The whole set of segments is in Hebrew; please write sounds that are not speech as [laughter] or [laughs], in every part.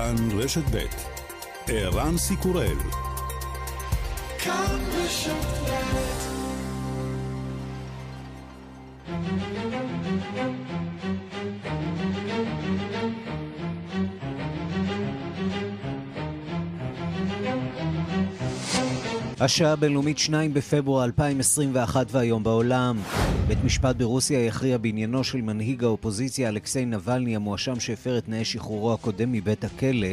כאן רשת ב' ערן סיקורל. כאן השעה הבינלאומית 2 בפברואר 2021 והיום בעולם. בית משפט ברוסיה יכריע בעניינו של מנהיג האופוזיציה אלכסיי נבלני המואשם שהפר את תנאי שחרורו הקודם מבית הכלא.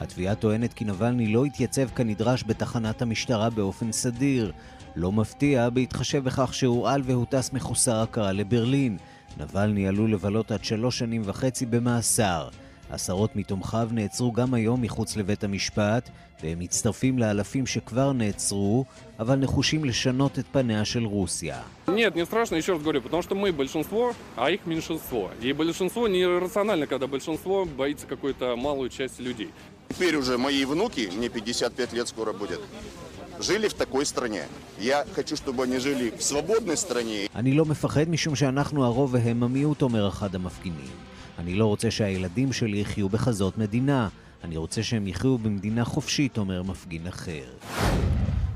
התביעה טוענת כי נבלני לא התייצב כנדרש בתחנת המשטרה באופן סדיר. לא מפתיע בהתחשב בכך שהורעל והוטס מחוסר הכרה לברלין. נבלני עלול לבלות עד שלוש שנים וחצי במאסר. עשרות מתומכיו נעצרו גם היום מחוץ לבית המשפט, והם מצטרפים לאלפים שכבר נעצרו, אבל נחושים לשנות את פניה של רוסיה. Нет, не страшно, еще раз говорю, потому что мы большинство, а их меньшинство. И большинство нерационально, когда большинство боится какой-то малую часть людей. Теперь уже мои внуки, мне 55 лет скоро будет, жили в такой стране. Я хочу, чтобы они жили в свободной стране. אני לא מפחד משום שאנחנו הרוב והם המיעוט, אומר אחד המפגינים. אני לא רוצה שהילדים שלי יחיו בחזות מדינה. אני רוצה שהם יחיו במדינה חופשית, אומר מפגין אחר.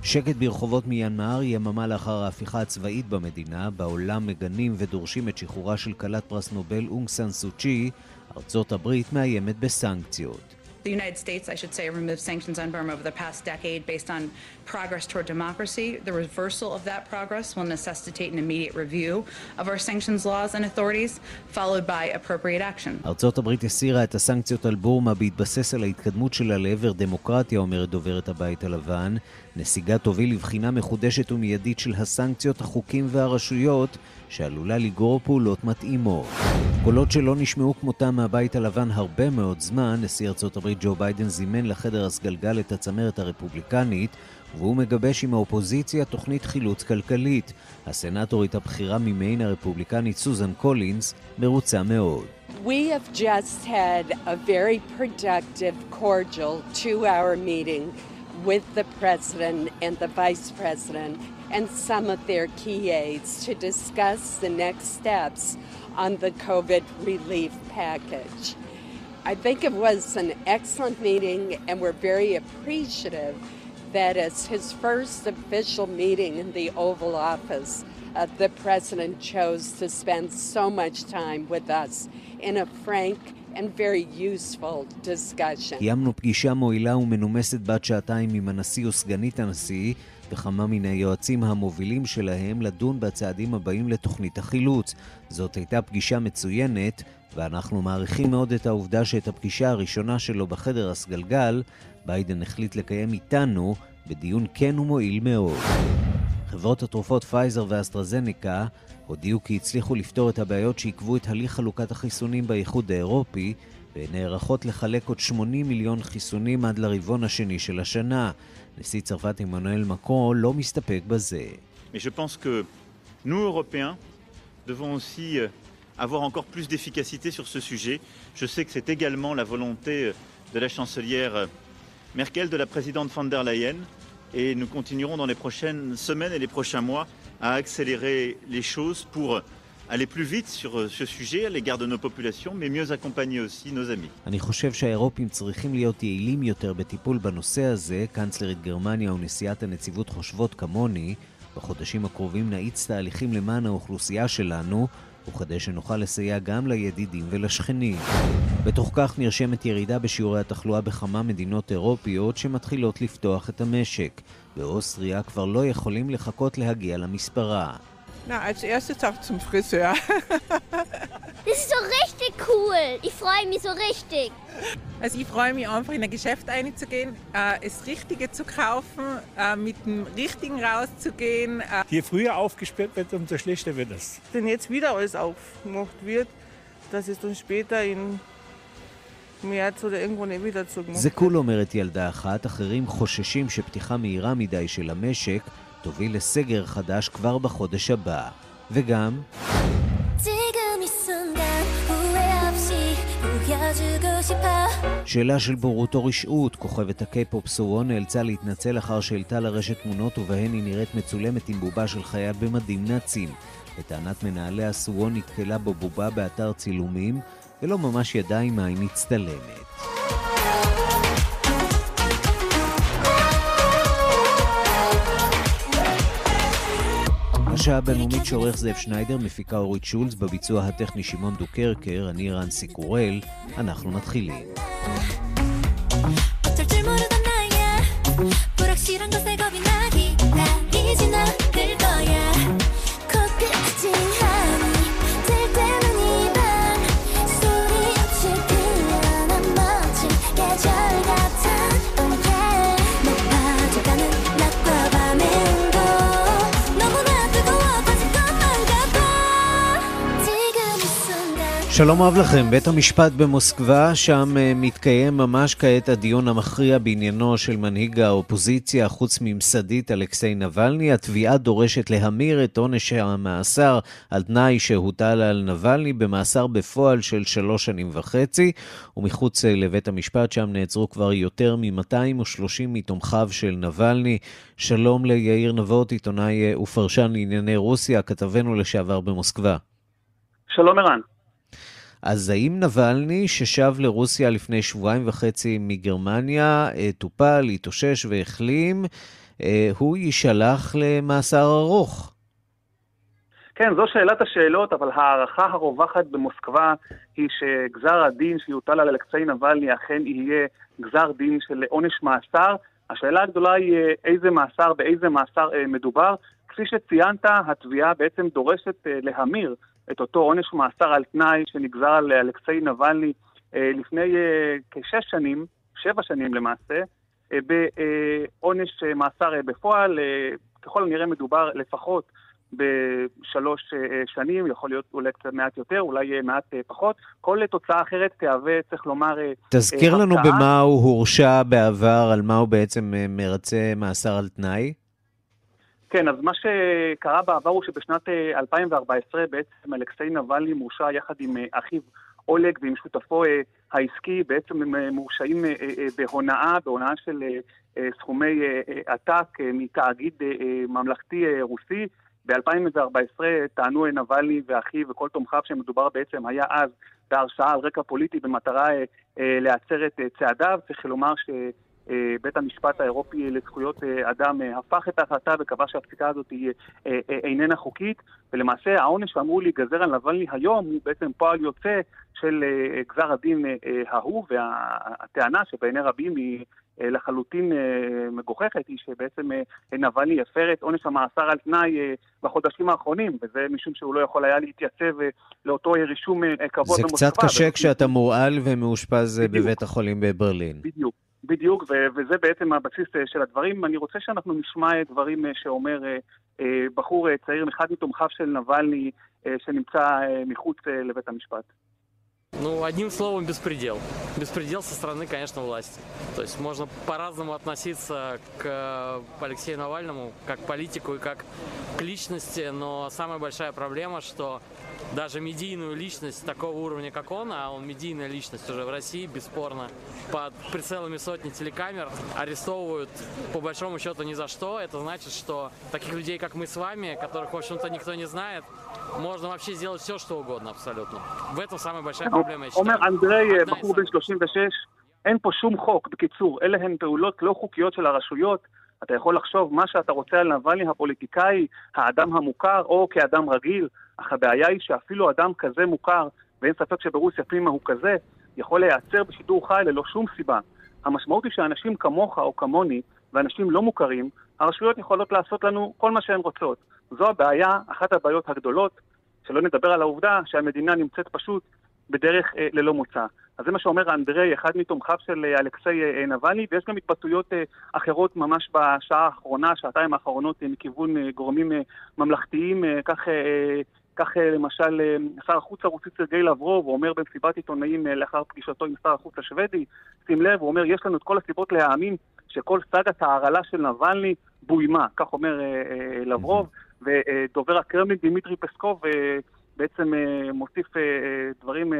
שקט ברחובות מיינמר, יממה לאחר ההפיכה הצבאית במדינה, בעולם מגנים ודורשים את שחרורה של כלת פרס נובל אונג סן סוצ'י, ארצות הברית מאיימת בסנקציות. The United States, I should say, removed sanctions on Burma over the past decade based on progress toward democracy. The reversal of that progress will necessitate an immediate review of our sanctions laws and authorities, followed by appropriate action. ארצות הברית הסירה את הסנקציות על בורמה בהתבסס על ההתקדמות שלה לעבר דמוקרטיה, אומרת דוברת הבית הלבן. נסיגה תוביל לבחינה מחודשת ומיידית של הסנקציות, החוקים והרשויות, שעלולה לגרור פעולות מתאימות. קולות שלא נשמעו כמותם מהבית הלבן הרבה מאוד זמן, נשיא ארצות הברית ג'ו ביידן זימן לחדר הסגלגל את הצמרת הרפובליקנית, והוא מגבש עם האופוזיציה תוכנית חילוץ כלכלית. הסנטורית הבכירה ממיין הרפובליקנית סוזן קולינס מרוצה מאוד. We have just had a very productive, cordial two-hour meeting with the president and the vice president and some of their key aides to discuss the next steps on the COVID relief package. I think it was an excellent meeting, and we're very appreciative that as his first official meeting in the Oval Office, uh, the president chose to spend so much time with us in a frank and very useful discussion. קיימנו פגישה מועילה ומנומסת בת שעתיים עם הנשיא וסגנית הנשיא וכמה מן היועצים המובילים שלהם לדון בצעדים הבאים לתוכנית החילוץ. זאת הייתה פגישה מצוינת, ואנחנו מעריכים מאוד את העובדה שאת הפגישה הראשונה שלו בחדר הסגלגל, ביידן החליט לקיים איתנו בדיון כן ומועיל מאוד. חברות התרופות פייזר ואסטרזניקה הודיעו כי הצליחו לפתור את הבעיות שעיכבו את הליך חלוקת החיסונים באיחוד האירופי, והן נערכות לחלק עוד 80 מיליון חיסונים עד לרבעון השני של השנה. נשיא צרפת עמנואל מקרו לא מסתפק בזה. je pense que nous, avoir encore plus d'efficacité sur ce sujet. Je sais que c'est également la volonté euh, de la chancelière euh, Merkel, de la présidente von der Leyen, et nous continuerons dans les prochaines semaines et les prochains mois à accélérer les choses pour aller plus vite sur euh, ce sujet à l'égard de nos populations, mais mieux accompagner aussi nos amis. אני חושב שהאירופים צריכים להיות יעילים יותר בטיפול בנושא הזה. קנצלרית גרמניה ונשיאת הנציבות חושבות כמוני. בחודשים הקרובים נאיץ תהליכים למען האוכלוסייה שלנו, וכדי שנוכל לסייע גם לידידים ולשכנים. בתוך כך נרשמת ירידה בשיעורי התחלואה בכמה מדינות אירופיות שמתחילות לפתוח את המשק. באוסטריה כבר לא יכולים לחכות להגיע למספרה. Na, als erstes Tag zum Friseur. [laughs] Das ist so richtig cool. Ich freue mich so richtig. Also ich freue mich einfach in ein Geschäft einzugehen, äh, das Richtige zu kaufen, äh, mit dem Richtigen rauszugehen. Äh. Je früher aufgesperrt wird, umso schlechter wird es. Wenn jetzt wieder alles aufgemacht wird, dass es dann später in מרץ או irgendwo nicht wieder zugemacht. זה כול אומרת ילדה אחת, אחרים חוששים שפתיחה מהירה מדי של המשק תוביל לסגר חדש כבר בחודש הבא. וגם... שאלה של בורות או רשעות, כוכבת הקיי-פופ סוואן נאלצה להתנצל לאחר שהעלתה לרשת תמונות ובהן היא נראית מצולמת עם בובה של חייל במדים נאצים. לטענת מנהליה סוואן נתקלה בבובה באתר צילומים ולא ממש ידע עם מה היא מצטלמת. השעה הבינלאומית שעורך זאב שניידר, מפיקה אורית שולץ, בביצוע הטכני שמעון דוקרקר, אני רנסי קורל, אנחנו מתחילים. שלום רב לכם, בית המשפט במוסקבה, שם אה, מתקיים ממש כעת הדיון המכריע בעניינו של מנהיג האופוזיציה החוץ-ממסדית אלכסיי נבלני. התביעה דורשת להמיר את עונש המאסר על תנאי שהוטל על נבלני במאסר בפועל של שלוש שנים וחצי, ומחוץ אה, לבית המשפט שם נעצרו כבר יותר מ-230 מתומכיו של נבלני. שלום ליאיר נבות, עיתונאי אה, ופרשן לענייני רוסיה, כתבנו לשעבר במוסקבה. שלום ערן. אז האם נבלני, ששב לרוסיה לפני שבועיים וחצי מגרמניה, אה, טופל, התאושש והחלים, אה, הוא יישלח למאסר ארוך? כן, זו שאלת השאלות, אבל ההערכה הרווחת במוסקבה היא שגזר הדין שיוטל על אלכסיי נבלני אכן יהיה גזר דין של עונש מאסר. השאלה הגדולה היא אה, איזה מאסר, באיזה מאסר מדובר. כפי שציינת, התביעה בעצם דורשת להמיר את אותו עונש מאסר על תנאי שנגזר על אלכסיי נבלני אה, לפני אה, כשש שנים, שבע שנים למעשה, אה, בעונש מאסר בפועל, ככל הנראה מדובר לפחות בשלוש שנים, יכול להיות אולי קצת מעט יותר, אולי מעט פחות. כל תוצאה אחרת תהווה, צריך לומר, תזכיר לנו במה הוא הורשע בעבר, על מה הוא בעצם מרצה מאסר על תנאי. כן, אז מה שקרה בעבר הוא שבשנת 2014 אה, בעצם אלכסיי נבלני מורשע יחד עם אה, אחיו אולג ועם שותפו אה, העסקי, בעצם הם מורשעים בהונאה, בהונאה של סכומי עתק מתאגיד ממלכתי רוסי. ב-2014 טענו נבלני ואחיו וכל תומכיו שמדובר בעצם היה אז בהרשעה על רקע פוליטי במטרה להצר את צעדיו. צריך לומר ש... אה, בית המשפט האירופי לזכויות אה, אדם אה, הפך את ההחלטה וקבע שהפסיקה הזאת היא איננה חוקית, ולמעשה העונש שאמור להיגזר על נבלני היום הוא בעצם פועל יוצא של גזר הדין ההוא, והטענה שבעיני רבים היא לחלוטין מגוחכת, היא שבעצם נבלני הפר את עונש המאסר על תנאי בחודשים האחרונים, וזה משום שהוא לא יכול היה להתייצב לאותו רישום קבוע במוסקבה. זה קצת קשה כשאתה מורעל ומאושפז בבית החולים בברלין. בדיוק. בדיוק, ו- וזה בעצם הבסיס אה, של הדברים. אני רוצה שאנחנו נשמע דברים אה, שאומר אה, בחור צעיר, אחד מתומכיו של נבלני, שנמצא מחוץ לבית המשפט. Ну, одним словом, беспредел. Беспредел со стороны, конечно, власти. То есть можно по-разному относиться к Алексею Навальному, как политику и как к личности, но самая большая проблема, что даже медийную личность такого уровня, как он, а он медийная личность уже в России, бесспорно, под прицелами сотни телекамер арестовывают по большому счету ни за что. Это значит, что таких людей, как мы с вами, которых, в общем-то, никто не знает, можно вообще сделать все, что угодно абсолютно. В этом самая большая проблема, считаю. אומר אנדרי, בחור בן 36, אין פה שום חוק. בקיצור, אלה הן פעולות לא חוקיות של הרשויות. אתה יכול לחשוב מה שאתה רוצה על נבלני הפוליטיקאי, האדם המוכר, או כאדם רגיל, אך הבעיה היא שאפילו אדם כזה מוכר, ואין ספק שברוסיה פנימה הוא כזה, יכול להיעצר בשידור חי ללא שום סיבה. המשמעות היא שאנשים כמוך או כמוני, ואנשים לא מוכרים, הרשויות יכולות לעשות לנו כל מה שהן רוצות. זו הבעיה, אחת הבעיות הגדולות, שלא נדבר על העובדה שהמדינה נמצאת פשוט בדרך אה, ללא מוצא. אז זה מה שאומר אנדרי, אחד מתומכיו של אה, אלכסיי אה, נבלני, ויש גם התבטאויות אה, אחרות ממש בשעה האחרונה, שעתיים האחרונות, אה, מכיוון אה, גורמים אה, ממלכתיים, אה, כך... אה, כך אה, למשל אה, שר החוץ הרוסי סרגי לברוב, הוא אומר במסיבת עיתונאים לאחר פגישתו עם שר החוץ השוודי, שים לב, הוא אומר, יש לנו את כל הסיבות להאמין שכל סאגת ההרעלה של נבלני בוימה, כך אומר לברוב, ודובר הקרמלין דימיטרי פסקוב בעצם מוסיף דברים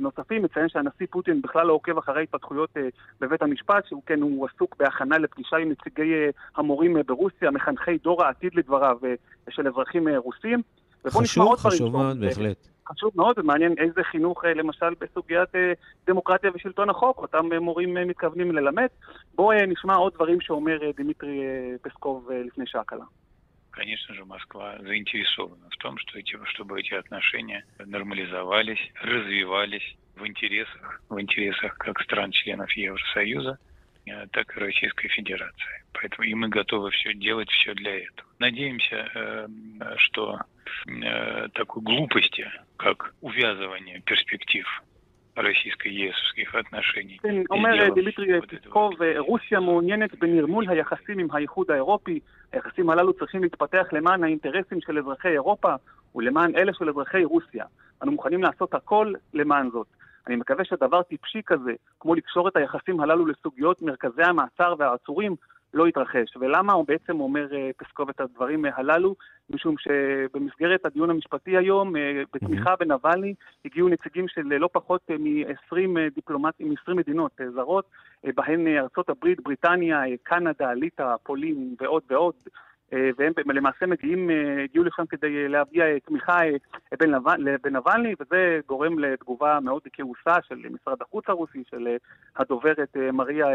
נוספים, מציין שהנשיא פוטין בכלל לא עוקב אחרי התפתחויות בבית המשפט, שהוא כן, הוא עסוק בהכנה לפגישה עם נציגי המורים ברוסיה, מחנכי דור העתיד לדבריו של אזרחים רוסים. חשוב, חשוב מאוד, בהחלט. חשוב מאוד, ומעניין איזה חינוך, אה, למשל, בסוגיית אה, דמוקרטיה ושלטון החוק, אותם אה, מורים מתכוונים ללמד. בואו נשמע עוד דברים שאומר דמיטרי פסקוב לפני שעה קלה. Конечно же, Москва заинтересована в том, что эти, чтобы эти отношения нормализовались, развивались в интересах, в интересах как стран-членов Евросоюза, э, так и Российской Федерации. Поэтому и мы готовы все делать, все для этого. Надеемся, э, что э, такой глупости, как увязывание перспектив российско-есовских отношений. כן, אומר דמיטרי פסקוב, רוסיה מעוניינת בנרמול היחסים עם האיחוד האירופי. היחסים הללו צריכים להתפתח למען האינטרסים של אזרחי אירופה ולמען אלה של אזרחי רוסיה. אנו מוכנים לעשות הכל למען זאת. אני מקווה שדבר טיפשי כזה, כמו לקשור את היחסים הללו לסוגיות מרכזי המעצר והעצורים, לא יתרחש. ולמה הוא בעצם אומר פסקוב את הדברים הללו? משום שבמסגרת הדיון המשפטי היום, בתמיכה בנבלני, הגיעו נציגים של לא פחות מ-20 דיפלומטים, מ-20 מדינות זרות, בהן ארצות הברית, בריטניה, קנדה, ליטא, פולין ועוד ועוד. והם למעשה מגיעים, הגיעו לכאן כדי להביע תמיכה בנבלני, וזה גורם לתגובה מאוד כעוסה של משרד החוץ הרוסי, של הדוברת מריה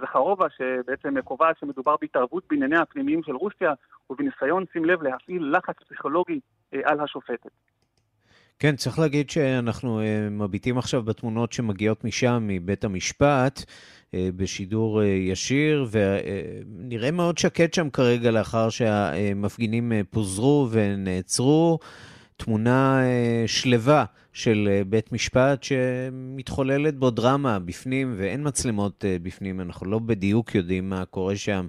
זכרובה, שבעצם קובעת שמדובר בהתערבות בענייניה הפנימיים של רוסיה, ובניסיון, שים לב, להפעיל לחץ פסיכולוגי על השופטת. כן, צריך להגיד שאנחנו מביטים עכשיו בתמונות שמגיעות משם, מבית המשפט. בשידור ישיר, ונראה מאוד שקט שם כרגע לאחר שהמפגינים פוזרו ונעצרו. תמונה שלווה של בית משפט שמתחוללת בו דרמה בפנים, ואין מצלמות בפנים, אנחנו לא בדיוק יודעים מה קורה שם.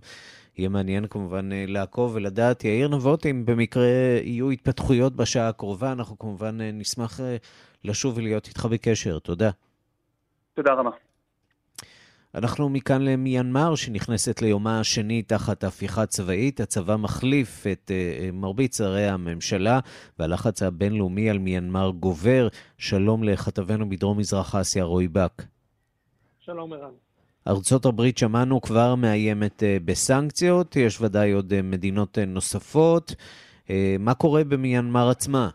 יהיה מעניין כמובן לעקוב ולדעת. יאיר נבות, אם במקרה יהיו התפתחויות בשעה הקרובה, אנחנו כמובן נשמח לשוב ולהיות איתך בקשר. תודה. תודה רבה. אנחנו מכאן למיינמר, שנכנסת ליומה השני תחת הפיכה צבאית. הצבא מחליף את uh, מרבית שרי הממשלה, והלחץ הבינלאומי על מיינמר גובר. שלום לכתבנו בדרום-מזרח אסיה, רועי בק. שלום, ערן. ארצות הברית, שמענו, כבר מאיימת uh, בסנקציות, יש ודאי עוד uh, מדינות uh, נוספות. מה קורה במיינמר עצמה?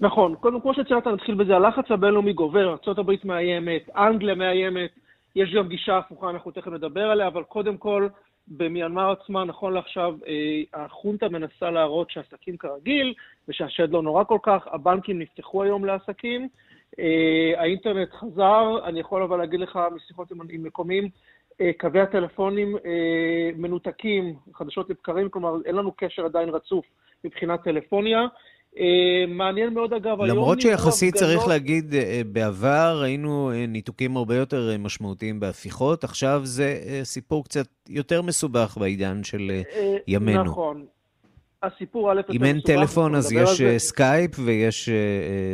נכון, קודם כל שציינת, נתחיל בזה, הלחץ הבינלאומי גובר, ארה"ב מאיימת, אנגליה מאיימת, יש גם גישה הפוכה, אנחנו תכף נדבר עליה, אבל קודם כל, במיינמר עצמה, נכון לעכשיו, החונטה מנסה להראות שעסקים כרגיל, ושהשד לא נורא כל כך, הבנקים נפתחו היום לעסקים, האינטרנט חזר, אני יכול אבל להגיד לך משיחות עם, מקומים, קווי הטלפונים מנותקים, חדשות לבקרים, כלומר אין לנו קשר עדיין רצוף מבחינת טלפוניה. מעניין מאוד אגב, היום... למרות שיחסית צריך להגיד, בעבר ראינו ניתוקים הרבה יותר משמעותיים בהפיכות, עכשיו זה סיפור קצת יותר מסובך בעידן של ימינו. נכון. הסיפור א' יותר. אם אין טלפון אז יש סקייפ ויש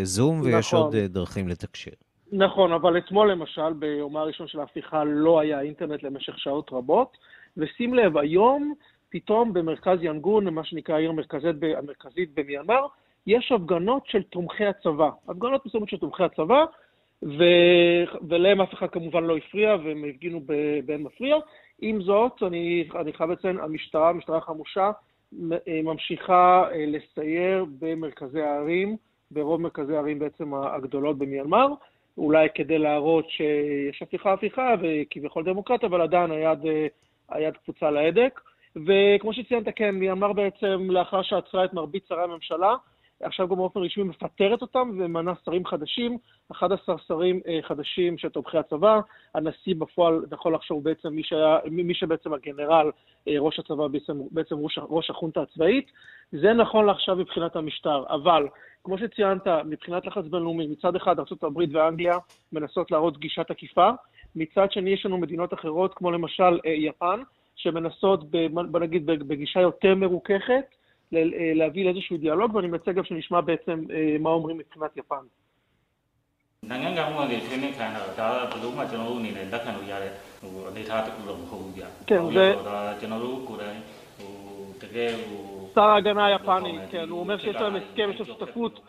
זום ויש עוד דרכים לתקשר. נכון, אבל אתמול למשל, ביומה הראשון של ההפיכה לא היה אינטרנט למשך שעות רבות, ושים לב, היום פתאום במרכז ינגון, מה שנקרא העיר המרכזית, המרכזית במיינמר, יש הפגנות של תומכי הצבא, הפגנות מסוימות של תומכי הצבא, ו... ולהם אף אחד כמובן לא הפריע, והם הפגינו באין מפריע. עם זאת, אני, אני חייב לציין, המשטרה, המשטרה החמושה, ממשיכה לסייר במרכזי הערים, ברוב מרכזי הערים בעצם הגדולות במיינמר, אולי כדי להראות שיש הפיכה הפיכה וכביכול דמוקרטיה, אבל עדיין היד, היד קפוצה להדק. וכמו שציינת, כן, מיינמר בעצם, לאחר שעצרה את מרבית שרי הממשלה, עכשיו גם באופן רשמי מפטרת אותם ומנה שרים חדשים, 11 שרים חדשים של תומכי הצבא, הנשיא בפועל, יכול לחשוב בעצם מי, שהיה, מי שבעצם הגנרל, ראש הצבא, בעצם, בעצם ראש, ראש החונטה הצבאית. זה נכון לעכשיו מבחינת המשטר, אבל כמו שציינת, מבחינת לחץ בינלאומי, מצד אחד ארה"ב ואנגליה מנסות להראות גישה תקיפה, מצד שני יש לנו מדינות אחרות, כמו למשל יפן, שמנסות, בוא נגיד, בגישה יותר מרוככת, להביא לאיזשהו דיאלוג, ואני מציע גם שנשמע בעצם מה אומרים מבחינת יפן. နိုင်ငံကမှုကနေထိန်းခံတာဒါဘယ်လိုမှကျွန်တော်တို့အနေနဲ့လက်ခံလို့ရတဲ့ဟိုအနေအထားတစ်ခုတော့မဟုတ်ဘူးဗျာ။ဟုတ်ကဲ့ဒါကျွန်တော်တို့ကိုယ်တိုင်ဟိုတကယ်ဟို שר ההגנה היפני, כן, הוא אומר שיש להם הסכם של שותפות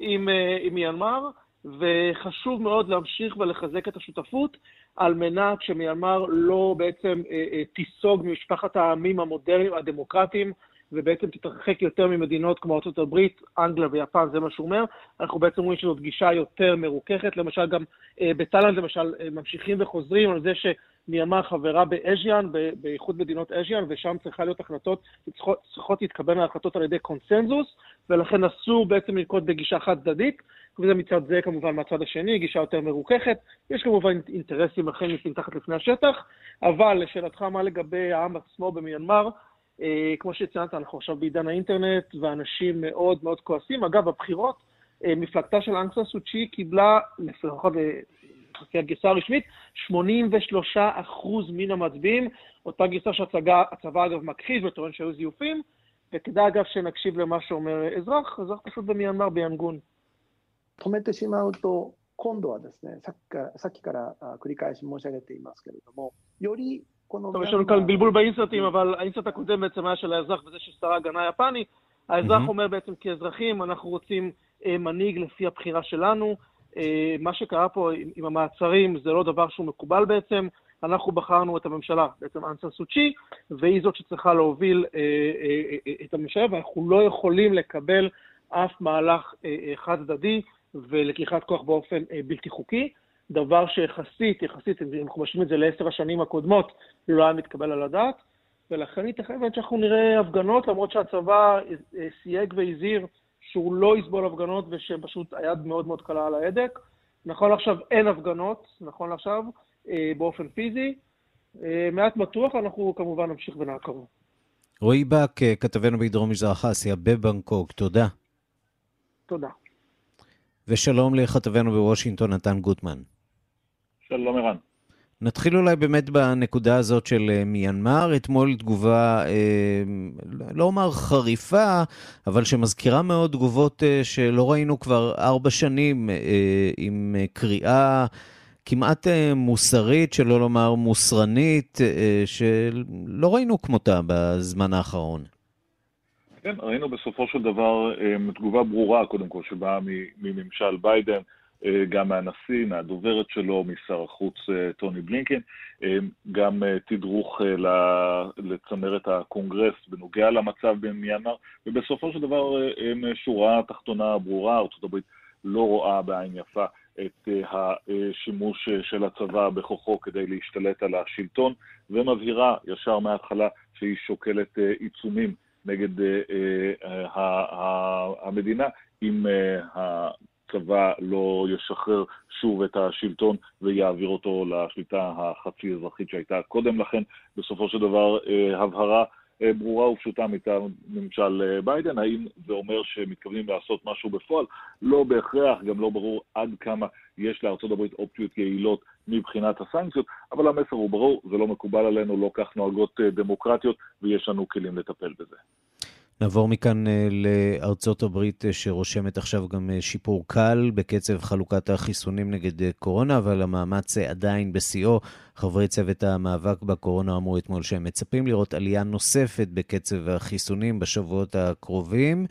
עם, עם מיינמר, וחשוב מאוד להמשיך ולחזק את השותפות על מנת שמיינמר לא בעצם תיסוג ממשפחת העמים המודרניים, הדמוקרטיים, ובעצם תתרחק יותר ממדינות כמו ארה"ב, אנגליה ויפן, זה מה שהוא אומר. אנחנו בעצם רואים שזאת גישה יותר מרוככת. למשל, גם אה, בתאילנד למשל אה, ממשיכים וחוזרים על זה שמיאמר חברה באז'יאן, באיחוד מדינות אז'יאן, ושם צריכה להיות החלטות, צריכות, צריכות להתקבל החלטות על ידי קונסנזוס, ולכן אסור בעצם לנקוט בגישה חד-צדדית, וזה מצד זה כמובן מהצד השני, גישה יותר מרוככת. יש כמובן אינטרסים אחרים מתחת לפני השטח, אבל לשאלתך מה לגבי העם עצמו במיינמר, כמו שציינת, אנחנו עכשיו בעידן האינטרנט, ואנשים מאוד מאוד כועסים. אגב, בבחירות, אה, מפלגתה של אנגסה סוצ'י קיבלה, לפחות לפי הגרסה הרשמית, 83 אחוז מן המצביעים, אותה גרסה שהצבא אגב מכחיש וטוען שהיו זיופים, וכדאי אגב שנקשיב למה שאומר אזרח, אזרח פשוט במיינמר, ביאנגון. 止めてしまうと、今度はですね、さっきからさっきから繰り返し申し上げていますけれども、より טוב, יש לנו כאן בלבול באינסרטים, אבל האינסרט הקודם בעצם היה של האזרח וזה של שר ההגנה היפני. האזרח אומר בעצם כאזרחים, אנחנו רוצים אה, מנהיג לפי הבחירה שלנו. אה, מה שקרה פה עם, עם המעצרים זה לא דבר שהוא מקובל בעצם. אנחנו בחרנו את הממשלה, בעצם אנסן סוצ'י, והיא זאת שצריכה להוביל אה, אה, אה, את הממשלה, ואנחנו לא יכולים לקבל אף מהלך אה, אה, חד צדדי ולקיחת כוח באופן אה, בלתי חוקי. דבר שיחסית, יחסית, אם אנחנו משווים את זה לעשר השנים הקודמות, לא היה מתקבל על הדעת, ולכן ייתכן באמת שאנחנו נראה הפגנות, למרות שהצבא אה, סייג והזהיר שהוא לא יסבול הפגנות ושפשוט היד מאוד מאוד קלה על ההדק. נכון לעכשיו אין הפגנות, נכון לעכשיו, אה, באופן פיזי. אה, מעט בטוח, אנחנו כמובן נמשיך ונעקוב. רועי בק, כתבנו בדרום מזרח אסיה בבנקוק, תודה. תודה. ושלום לכתבנו בוושינגטון, נתן גוטמן. שלום ערן. נתחיל אולי באמת בנקודה הזאת של אה, מיינמר. אתמול תגובה, אה, לא אומר חריפה, אבל שמזכירה מאוד תגובות אה, שלא ראינו כבר ארבע שנים, עם קריאה כמעט מוסרית, שלא לומר מוסרנית, שלא ראינו כמותה בזמן האחרון. כן, ראינו בסופו של דבר תגובה ברורה, קודם כל, שבאה מממשל ביידן. אה, גם מהנשיא, מהדוברת שלו, משר החוץ אה, טוני בלינקן, אה, גם תדרוך לצמרת הקונגרס בנוגע למצב במיינמר, ובסופו של דבר שורה תחתונה ברורה, ארה"ב לא רואה בעין יפה את השימוש של הצבא בכוחו כדי להשתלט על השלטון, ומבהירה ישר מההתחלה שהיא שוקלת עיצומים נגד המדינה אם הצבא לא ישחרר שוב את השלטון ויעביר אותו לשליטה החצי אזרחית שהייתה קודם לכן. בסופו של דבר אה, הבהרה אה, ברורה ופשוטה מטעם ממשל אה, ביידן. האם זה אומר שמתכוונים לעשות משהו בפועל? לא בהכרח, גם לא ברור עד כמה יש לארצות הברית אופציות יעילות מבחינת הסנקציות, אבל המסר הוא ברור, זה לא מקובל עלינו, לא כך נוהגות דמוקרטיות, ויש לנו כלים לטפל בזה. נעבור מכאן אה, לארצות הברית אה, שרושמת עכשיו גם אה, שיפור קל בקצב חלוקת החיסונים נגד קורונה, אבל המאמץ עדיין בשיאו. חברי צוות המאבק בקורונה אמרו אתמול שהם מצפים לראות עלייה נוספת בקצב החיסונים בשבועות הקרובים.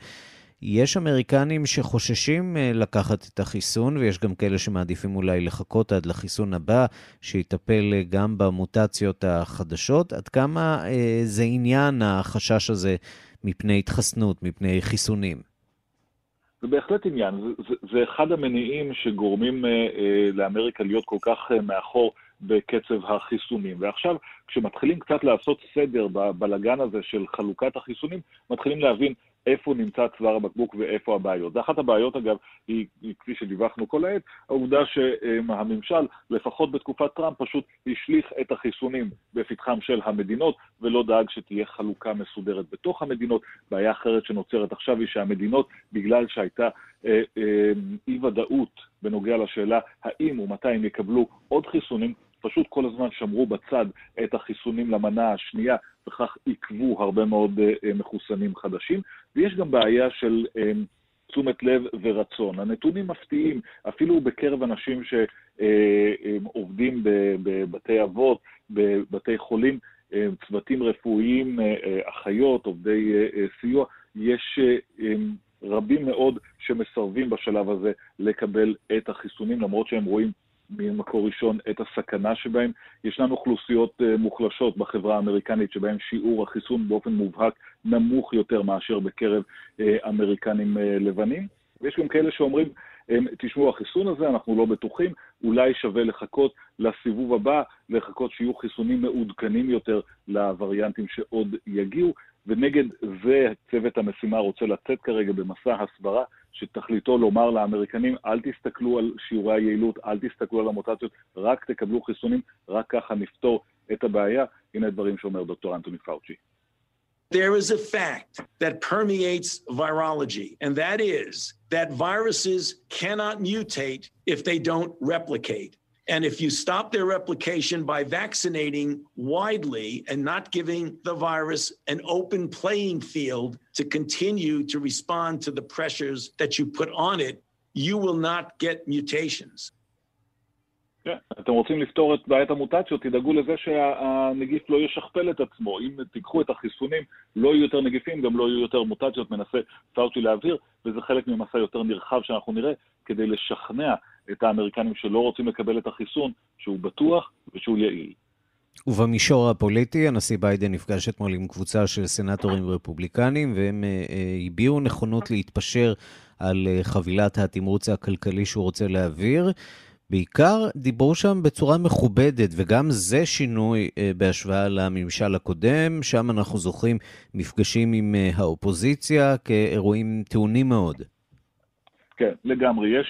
יש אמריקנים שחוששים לקחת את החיסון, ויש גם כאלה שמעדיפים אולי לחכות עד לחיסון הבא, שיטפל גם במוטציות החדשות. עד כמה זה עניין, החשש הזה מפני התחסנות, מפני חיסונים. זה בהחלט עניין, זה, זה, זה אחד המניעים שגורמים אה, אה, לאמריקה להיות כל כך אה, מאחור בקצב החיסונים. ועכשיו, כשמתחילים קצת לעשות סדר בבלגן הזה של חלוקת החיסונים, מתחילים להבין איפה נמצא צוואר הבקבוק ואיפה הבעיות. ואחת הבעיות, אגב, היא, היא כפי שדיווחנו כל העת, העובדה שהממשל, לפחות בתקופת טראמפ, פשוט השליך את החיסונים בפתחם של המדינות, ולא דאג שתהיה חלוקה מסודרת בתוך המדינות. בעיה אחרת שנוצרת עכשיו היא שהמדינות, בגלל שהייתה אה, אה, אי-ודאות בנוגע לשאלה האם ומתי הם יקבלו עוד חיסונים, פשוט כל הזמן שמרו בצד את החיסונים למנה השנייה, וכך עיכבו הרבה מאוד uh, מחוסנים חדשים. ויש גם בעיה של um, תשומת לב ורצון. הנתונים מפתיעים, אפילו בקרב אנשים שעובדים uh, בבתי אבות, בבתי חולים, צוותים רפואיים, אחיות, עובדי סיוע, יש רבים מאוד שמסרבים בשלב הזה לקבל את החיסונים, למרות שהם רואים ממקור ראשון את הסכנה שבהם. ישנן אוכלוסיות מוחלשות בחברה האמריקנית שבהן שיעור החיסון באופן מובהק נמוך יותר מאשר בקרב אמריקנים לבנים. ויש גם כאלה שאומרים, תשמעו, החיסון הזה, אנחנו לא בטוחים, אולי שווה לחכות לסיבוב הבא, לחכות שיהיו חיסונים מעודכנים יותר לווריאנטים שעוד יגיעו, ונגד זה צוות המשימה רוצה לצאת כרגע במסע הסברה, שתכליתו לומר לאמריקנים, אל תסתכלו על שיעורי היעילות, אל תסתכלו על המוטציות, רק תקבלו חיסונים, רק ככה נפתור את הבעיה. הנה הדברים שאומר דוקטור אנטוני פאוצ'י. There is a fact that permeates virology, and that is that viruses cannot mutate if they don't replicate. And if you stop their replication by vaccinating widely and not giving the virus an open playing field to continue to respond to the pressures that you put on it, you will not get mutations. כן, אתם רוצים לפתור את בעיית המוטציות, תדאגו לזה שהנגיף לא ישכפל את עצמו. אם תיקחו את החיסונים, לא יהיו יותר נגיפים, גם לא יהיו יותר מוטציות, מנסה פאוצ'י להבהיר, וזה חלק ממסע יותר נרחב שאנחנו נראה, כדי לשכנע את האמריקנים שלא רוצים לקבל את החיסון, שהוא בטוח ושהוא יעיל. ובמישור הפוליטי, הנשיא ביידן נפגש אתמול עם קבוצה של סנטורים רפובליקנים, והם uh, הביעו נכונות להתפשר על uh, חבילת התמרוץ הכלכלי שהוא רוצה להעביר. בעיקר דיברו שם בצורה מכובדת, וגם זה שינוי בהשוואה לממשל הקודם, שם אנחנו זוכרים מפגשים עם האופוזיציה כאירועים טעונים מאוד. כן, לגמרי. יש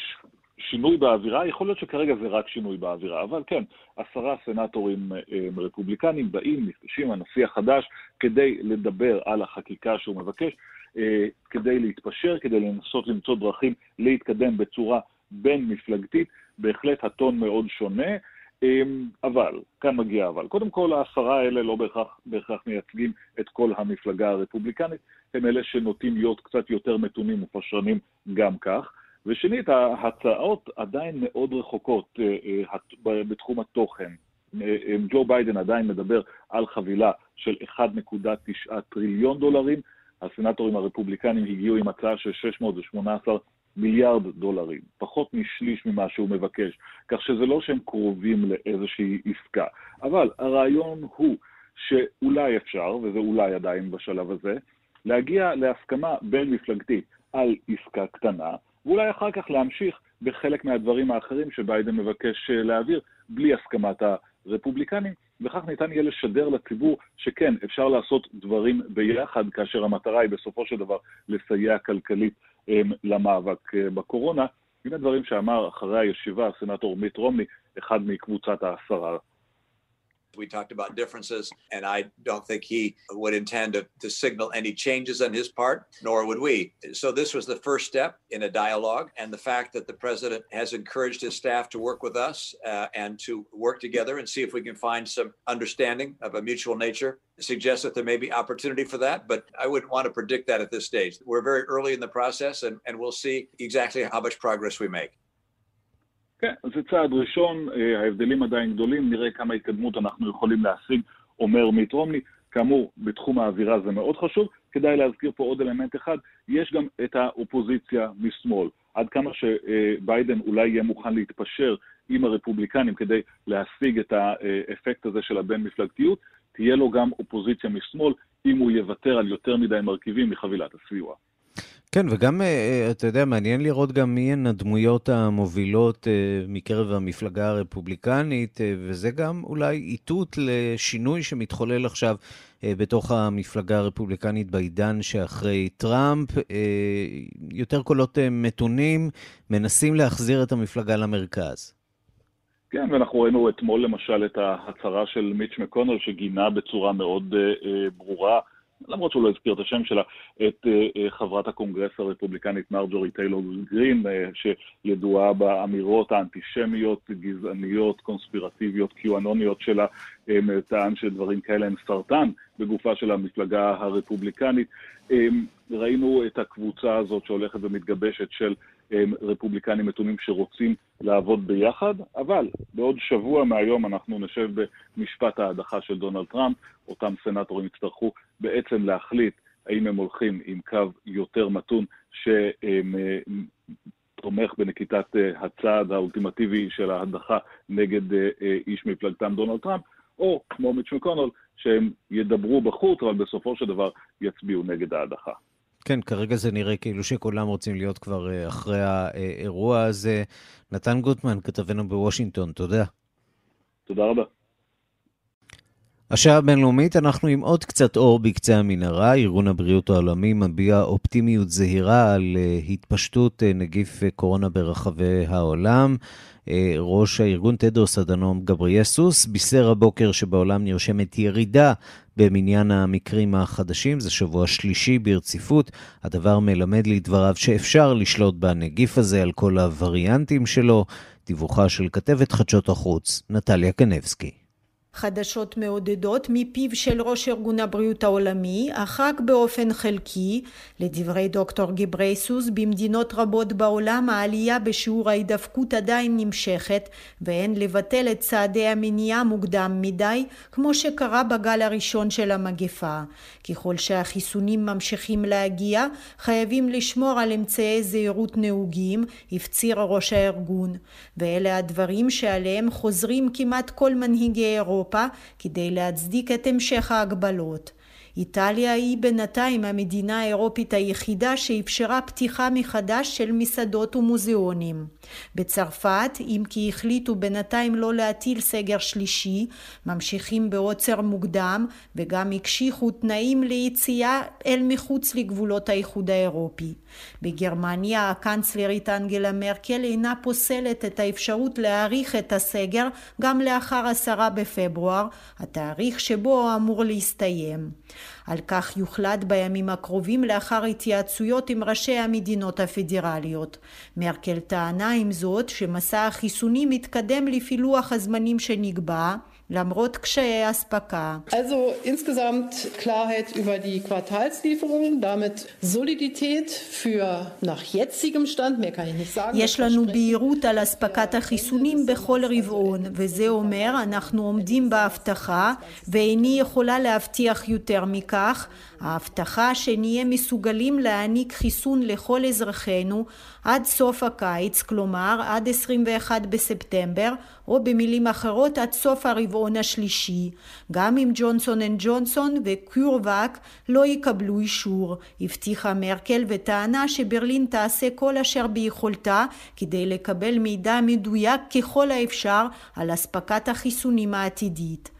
שינוי באווירה, יכול להיות שכרגע זה רק שינוי באווירה, אבל כן, עשרה סנטורים אה, רפובליקנים באים, נפגשים הנשיא החדש כדי לדבר על החקיקה שהוא מבקש, אה, כדי להתפשר, כדי לנסות למצוא דרכים להתקדם בצורה בין-מפלגתית, בהחלט הטון מאוד שונה. אה, אבל, כאן מגיע אבל. קודם כל, העשרה האלה לא בהכרח, בהכרח מייצגים את כל המפלגה הרפובליקנית, הם אלה שנוטים להיות קצת יותר מתונים ופשרנים גם כך. ושנית, ההצעות עדיין מאוד רחוקות אה, אה, בתחום התוכן. אה, ג'ו ביידן עדיין מדבר על חבילה של 1.9 טריליון דולרים, הסנטורים הרפובליקנים הגיעו עם הצעה של 618 מיליארד דולרים, פחות משליש ממה שהוא מבקש, כך שזה לא שהם קרובים לאיזושהי עסקה. אבל הרעיון הוא שאולי אפשר, וזה אולי עדיין בשלב הזה, להגיע להסכמה בין מפלגתית על עסקה קטנה, ואולי אחר כך להמשיך בחלק מהדברים האחרים שביידן מבקש אה, להעביר, בלי הסכמת הרפובליקנים, וכך ניתן יהיה לשדר לציבור שכן, אפשר לעשות דברים ביחד, כאשר המטרה היא בסופו של דבר לסייע כלכלית אה, למאבק אה, בקורונה. הנה דברים שאמר אחרי הישיבה הסנטור מיט רומני, אחד מקבוצת העשרה We talked about differences, and I don't think he would intend to, to, signal any changes on his part, nor would we. So, this was the first step in a dialogue, and the fact that the president has encouraged his staff to work with us uh, and to work together and see if we can find some understanding of a mutual nature suggests that there may be opportunity for that, but I wouldn't want to predict that at this stage. We're very early in the process, and, and we'll see exactly how much progress we make. כן, זה צעד ראשון, אה, ההבדלים עדיין גדולים, נראה כמה התקדמות אנחנו יכולים להשיג, אומר מיט רומני. כאמור, בתחום האווירה זה מאוד חשוב. כדאי להזכיר פה עוד אלמנט אחד, יש גם את האופוזיציה משמאל. עד כמה שביידן אולי יהיה מוכן להתפשר עם הרפובליקנים כדי להשיג את האפקט הזה של הבין-מפלגתיות, תהיה לו גם אופוזיציה משמאל, אם הוא יוותר על יותר מדי מרכיבים מחבילת הסיוע. כן, וגם, אה, אה, אתה יודע, מעניין לראות גם מי הן הדמויות המובילות אה, מקרב המפלגה הרפובליקנית, וזה גם אולי איתות לשינוי שמתחולל עכשיו בתוך המפלגה הרפובליקנית בעידן שאחרי טראמפ. יותר קולות מתונים מנסים להחזיר את המפלגה למרכז. כן, ואנחנו ראינו אתמול למשל את ההצהרה של מיץ' מקונל, שגינה בצורה מאוד ברורה למרות שהוא לא הזכיר את השם שלה, את uh, חברת הקונגרס הרפובליקנית מרג'ורי טיילור גרין, uh, שידועה באמירות האנטישמיות, גזעניות, קונספירטיביות, קיואנוניות שלה, טען שדברים כאלה הם סרטן בגופה של המפלגה הרפובליקנית. ראינו את הקבוצה הזאת שהולכת ומתגבשת של רפובליקנים מתונים שרוצים לעבוד ביחד, אבל בעוד שבוע מהיום אנחנו נשב במשפט ההדחה של דונלד טראמפ, אותם סנטורים יצטרכו בעצם להחליט האם הם הולכים עם קו יותר מתון, שטראמפ תומך בנקיטת הצעד האולטימטיבי של ההדחה נגד איש מפלגתם דונלד טראמפ, או כמו מיץ' מקונול, שהם ידברו בחוץ, אבל בסופו של דבר יצביעו נגד ההדחה. כן, כרגע זה נראה כאילו שכולם רוצים להיות כבר אחרי האירוע הזה. נתן גוטמן, כתבנו בוושינגטון, תודה. תודה רבה. השעה הבינלאומית, אנחנו עם עוד קצת אור בקצה המנהרה. ארגון הבריאות העולמי מביע אופטימיות זהירה על התפשטות נגיף קורונה ברחבי העולם. ראש הארגון תדרוס אדנום גבריאסוס בישר הבוקר שבעולם נרשמת ירידה במניין המקרים החדשים, זה שבוע שלישי ברציפות. הדבר מלמד לדבריו שאפשר לשלוט בנגיף הזה על כל הווריאנטים שלו. דיווחה של כתבת חדשות החוץ, נטליה קנבסקי. חדשות מעודדות מפיו של ראש ארגון הבריאות העולמי, אך רק באופן חלקי. לדברי דוקטור גיברייסוס, במדינות רבות בעולם העלייה בשיעור ההידפקות עדיין נמשכת, ואין לבטל את צעדי המניעה מוקדם מדי, כמו שקרה בגל הראשון של המגפה. ככל שהחיסונים ממשיכים להגיע, חייבים לשמור על אמצעי זהירות נהוגים, הפציר ראש הארגון. ואלה הדברים שעליהם חוזרים כמעט כל מנהיגי אירופה. אירופה כדי להצדיק את המשך ההגבלות. איטליה היא בינתיים המדינה האירופית היחידה שאפשרה פתיחה מחדש של מסעדות ומוזיאונים. בצרפת, אם כי החליטו בינתיים לא להטיל סגר שלישי, ממשיכים בעוצר מוקדם וגם הקשיחו תנאים ליציאה אל מחוץ לגבולות האיחוד האירופי. בגרמניה הקנצלרית אנגלה מרקל אינה פוסלת את האפשרות להאריך את הסגר גם לאחר עשרה בפברואר, התאריך שבו אמור להסתיים. על כך יוחלט בימים הקרובים לאחר התייעצויות עם ראשי המדינות הפדרליות. מרקל טענה עם זאת שמסע החיסונים מתקדם לפי לוח הזמנים שנקבע למרות קשיי אספקה. Also insgesamt Klarheit über die Quartalslieferungen, damit Solidität für nach jetzigem Stand, mehr kann ich nicht sagen. יש לנו בהירות על אספקת החיסונים בכל רבעון, וזה אומר אנחנו עומדים בהבטחה, ואיני יכולה להבטיח יותר מכך, ההבטחה שנהיה מסוגלים להעניק חיסון לכל אזרחינו עד סוף הקיץ, כלומר עד 21 בספטמבר, או במילים אחרות עד סוף הרבעון השלישי, גם אם ג'ונסון אנד ג'ונסון ו CureVac לא יקבלו אישור, הבטיחה מרקל וטענה שברלין תעשה כל אשר ביכולתה כדי לקבל מידע מדויק ככל האפשר על אספקת החיסונים העתידית.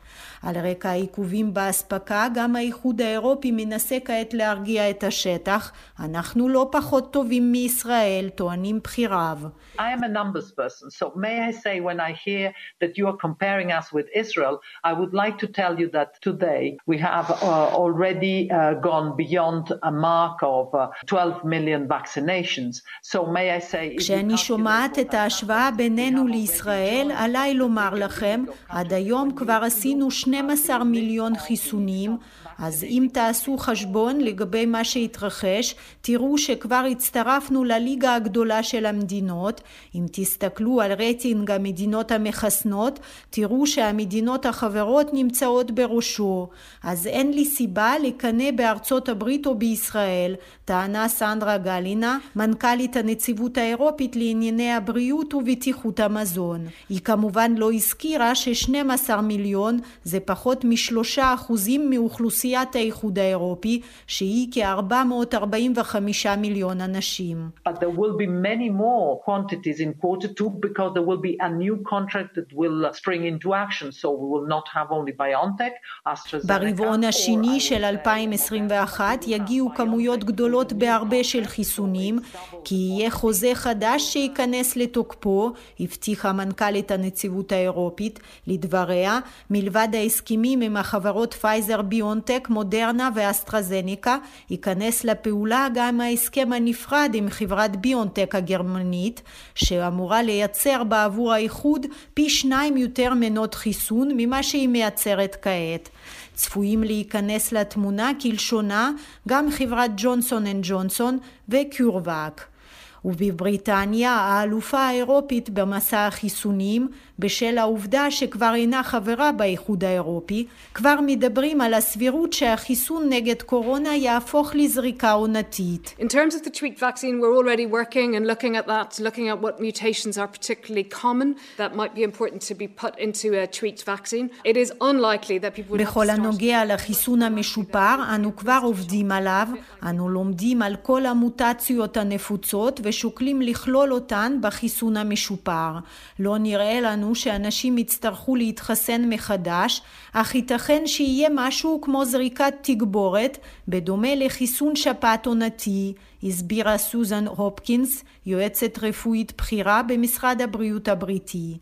על רקע העיכובים באספקה, גם האיחוד האירופי מנסה כעת להרגיע את השטח. אנחנו לא פחות טובים מישראל, טוענים בכיריו. I am a numbers person, so may I say when I hear that you are comparing us with Israel, I would like to tell you that today we have uh, already uh, gone beyond a mark of uh, 12 million vaccinations. So may I say... כשאני שומעת את ההשוואה בינינו לישראל, עליי לומר לכם, עד היום כבר עשינו 12 מיליון חיסונים, אז אם תעשו חשבון לגבי מה שהתרחש, תראו שכבר הצטרפנו לליגה הגדולה של המדינות. אם תסתכלו על רייטינג המדינות המחסנות, תראו שהמדינות החברות נמצאות בראשו. אז אין לי סיבה לקנא בארצות הברית או בישראל, טענה סנדרה גלינה, מנכ"לית הנציבות האירופית לענייני הבריאות ובטיחות המזון. היא כמובן לא הזכירה ש-12 מיליון זה פחות משלושה אחוזים מאוכלוסיית האיחוד האירופי, שהיא כ-445 מיליון אנשים. But there will be many more quantities in quarter two because there will be a new contract that will spring into action, so we will not have only BioNTech, AstraZeneca. ברבעון השני של 2021 יגיעו כמויות גדולות בהרבה של חיסונים, כי יהיה חוזה חדש שייכנס לתוקפו, הבטיחה מנכ"לית הנציבות האירופית. לדבריה, מלבד ההסכמים עם החברות פייזר ביונטק, מודרנה ואסטרזניקה, ייכנס לפעולה גם ההסכם הנפרד עם חברת ביונטק הגרמנית, שאמורה לייצר בעבור האיחוד פי שניים יותר מנות חיסון ממה שהיא מייצרת כעת. צפויים להיכנס לתמונה כלשונה גם חברת ג'ונסון אנד ג'ונסון ו CureVac. ובבריטניה האלופה האירופית במסע החיסונים בשל העובדה שכבר אינה חברה באיחוד האירופי, כבר מדברים על הסבירות שהחיסון נגד קורונה יהפוך לזריקה עונתית. In terms of the tweaked vaccine, we're already working and looking at that, looking at what mutations are particularly common that might be important to be put into a tweaked vaccine. It is unlikely that people would בכל. הנוגע לחיסון המשופר, אנו כבר עובדים עליו, אנו לומדים על כל המוטציות הנפוצות ושוקלים לכלול אותן בחיסון המשופר. לא נראה לנו שאנשים יצטרכו להתחסן מחדש, אך ייתכן שיהיה משהו כמו זריקת תגבורת, בדומה לחיסון שפעת עונתי, הסבירה סוזן הופקינס, יועצת רפואית בכירה במשרד הבריאות הבריטי.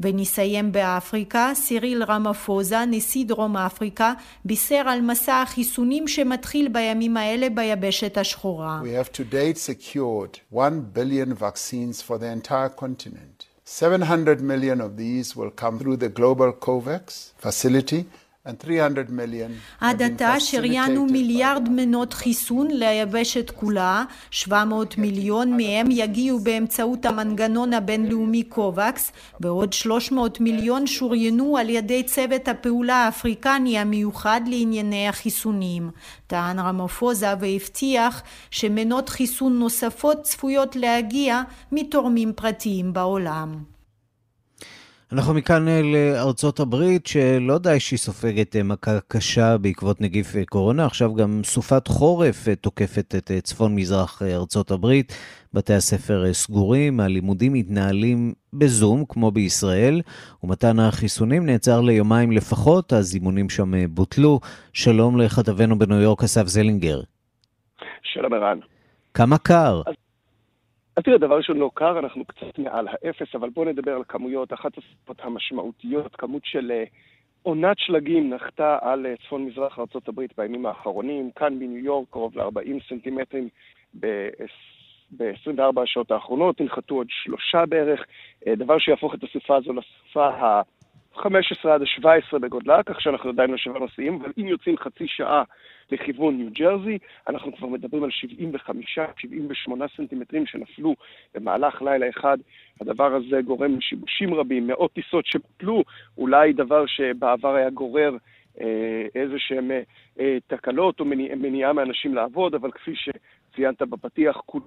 ונסיים באפריקה, סיריל רמפוזה, נשיא דרום אפריקה, בישר על מסע החיסונים שמתחיל בימים האלה ביבשת השחורה. We have to date secured 1 billion vaccines for the entire continent. 700 million of these will come through the global COVAX facility. And 300 million עד עתה שריינו מיליארד מנות חיסון ליבשת כולה, 700 מיליון מהם יגיעו באמצעות המנגנון הבינלאומי COVAX, ועוד 300 מיליון שוריינו על ידי צוות הפעולה האפריקני המיוחד לענייני החיסונים. טען רמפוסה והבטיח שמנות חיסון נוספות צפויות להגיע מתורמים פרטיים בעולם. אנחנו מכאן אה, לארצות הברית, שלא די שהיא סופגת אה, מכה קשה בעקבות נגיף אה, קורונה, עכשיו גם סופת חורף תוקפת את צפון מזרח ארצות הברית. בתי הספר סגורים, הלימודים מתנהלים בזום, כמו בישראל, ומתן החיסונים נעצר ליומיים לפחות, הזימונים שם בוטלו. שלום לכתבנו בניו יורק, אסף זלינגר. שלום ערן. כמה קר? אז... אז תראה, דבר ראשון לא קר, אנחנו קצת מעל האפס, אבל בואו נדבר על כמויות. אחת הספות המשמעותיות, כמות של עונת שלגים נחתה על צפון-מזרח ארה"ב בימים האחרונים. כאן בניו יורק קרוב ל-40 סנטימטרים ב-24 השעות האחרונות, הנחתו עוד שלושה בערך, דבר שיהפוך את הסופה הזו לסופה ה... 15 עד ה-17 בגודלה, כך שאנחנו עדיין לא שבע נוסעים, אבל אם יוצאים חצי שעה לכיוון ניו ג'רזי, אנחנו כבר מדברים על 75-78 סנטימטרים שנפלו במהלך לילה אחד. הדבר הזה גורם לשיבושים רבים, מאות טיסות שבוטלו, אולי דבר שבעבר היה גורר אה, איזה שהן אה, תקלות או מניע, מניעה מאנשים לעבוד, אבל כפי שציינת בפתיח, כולם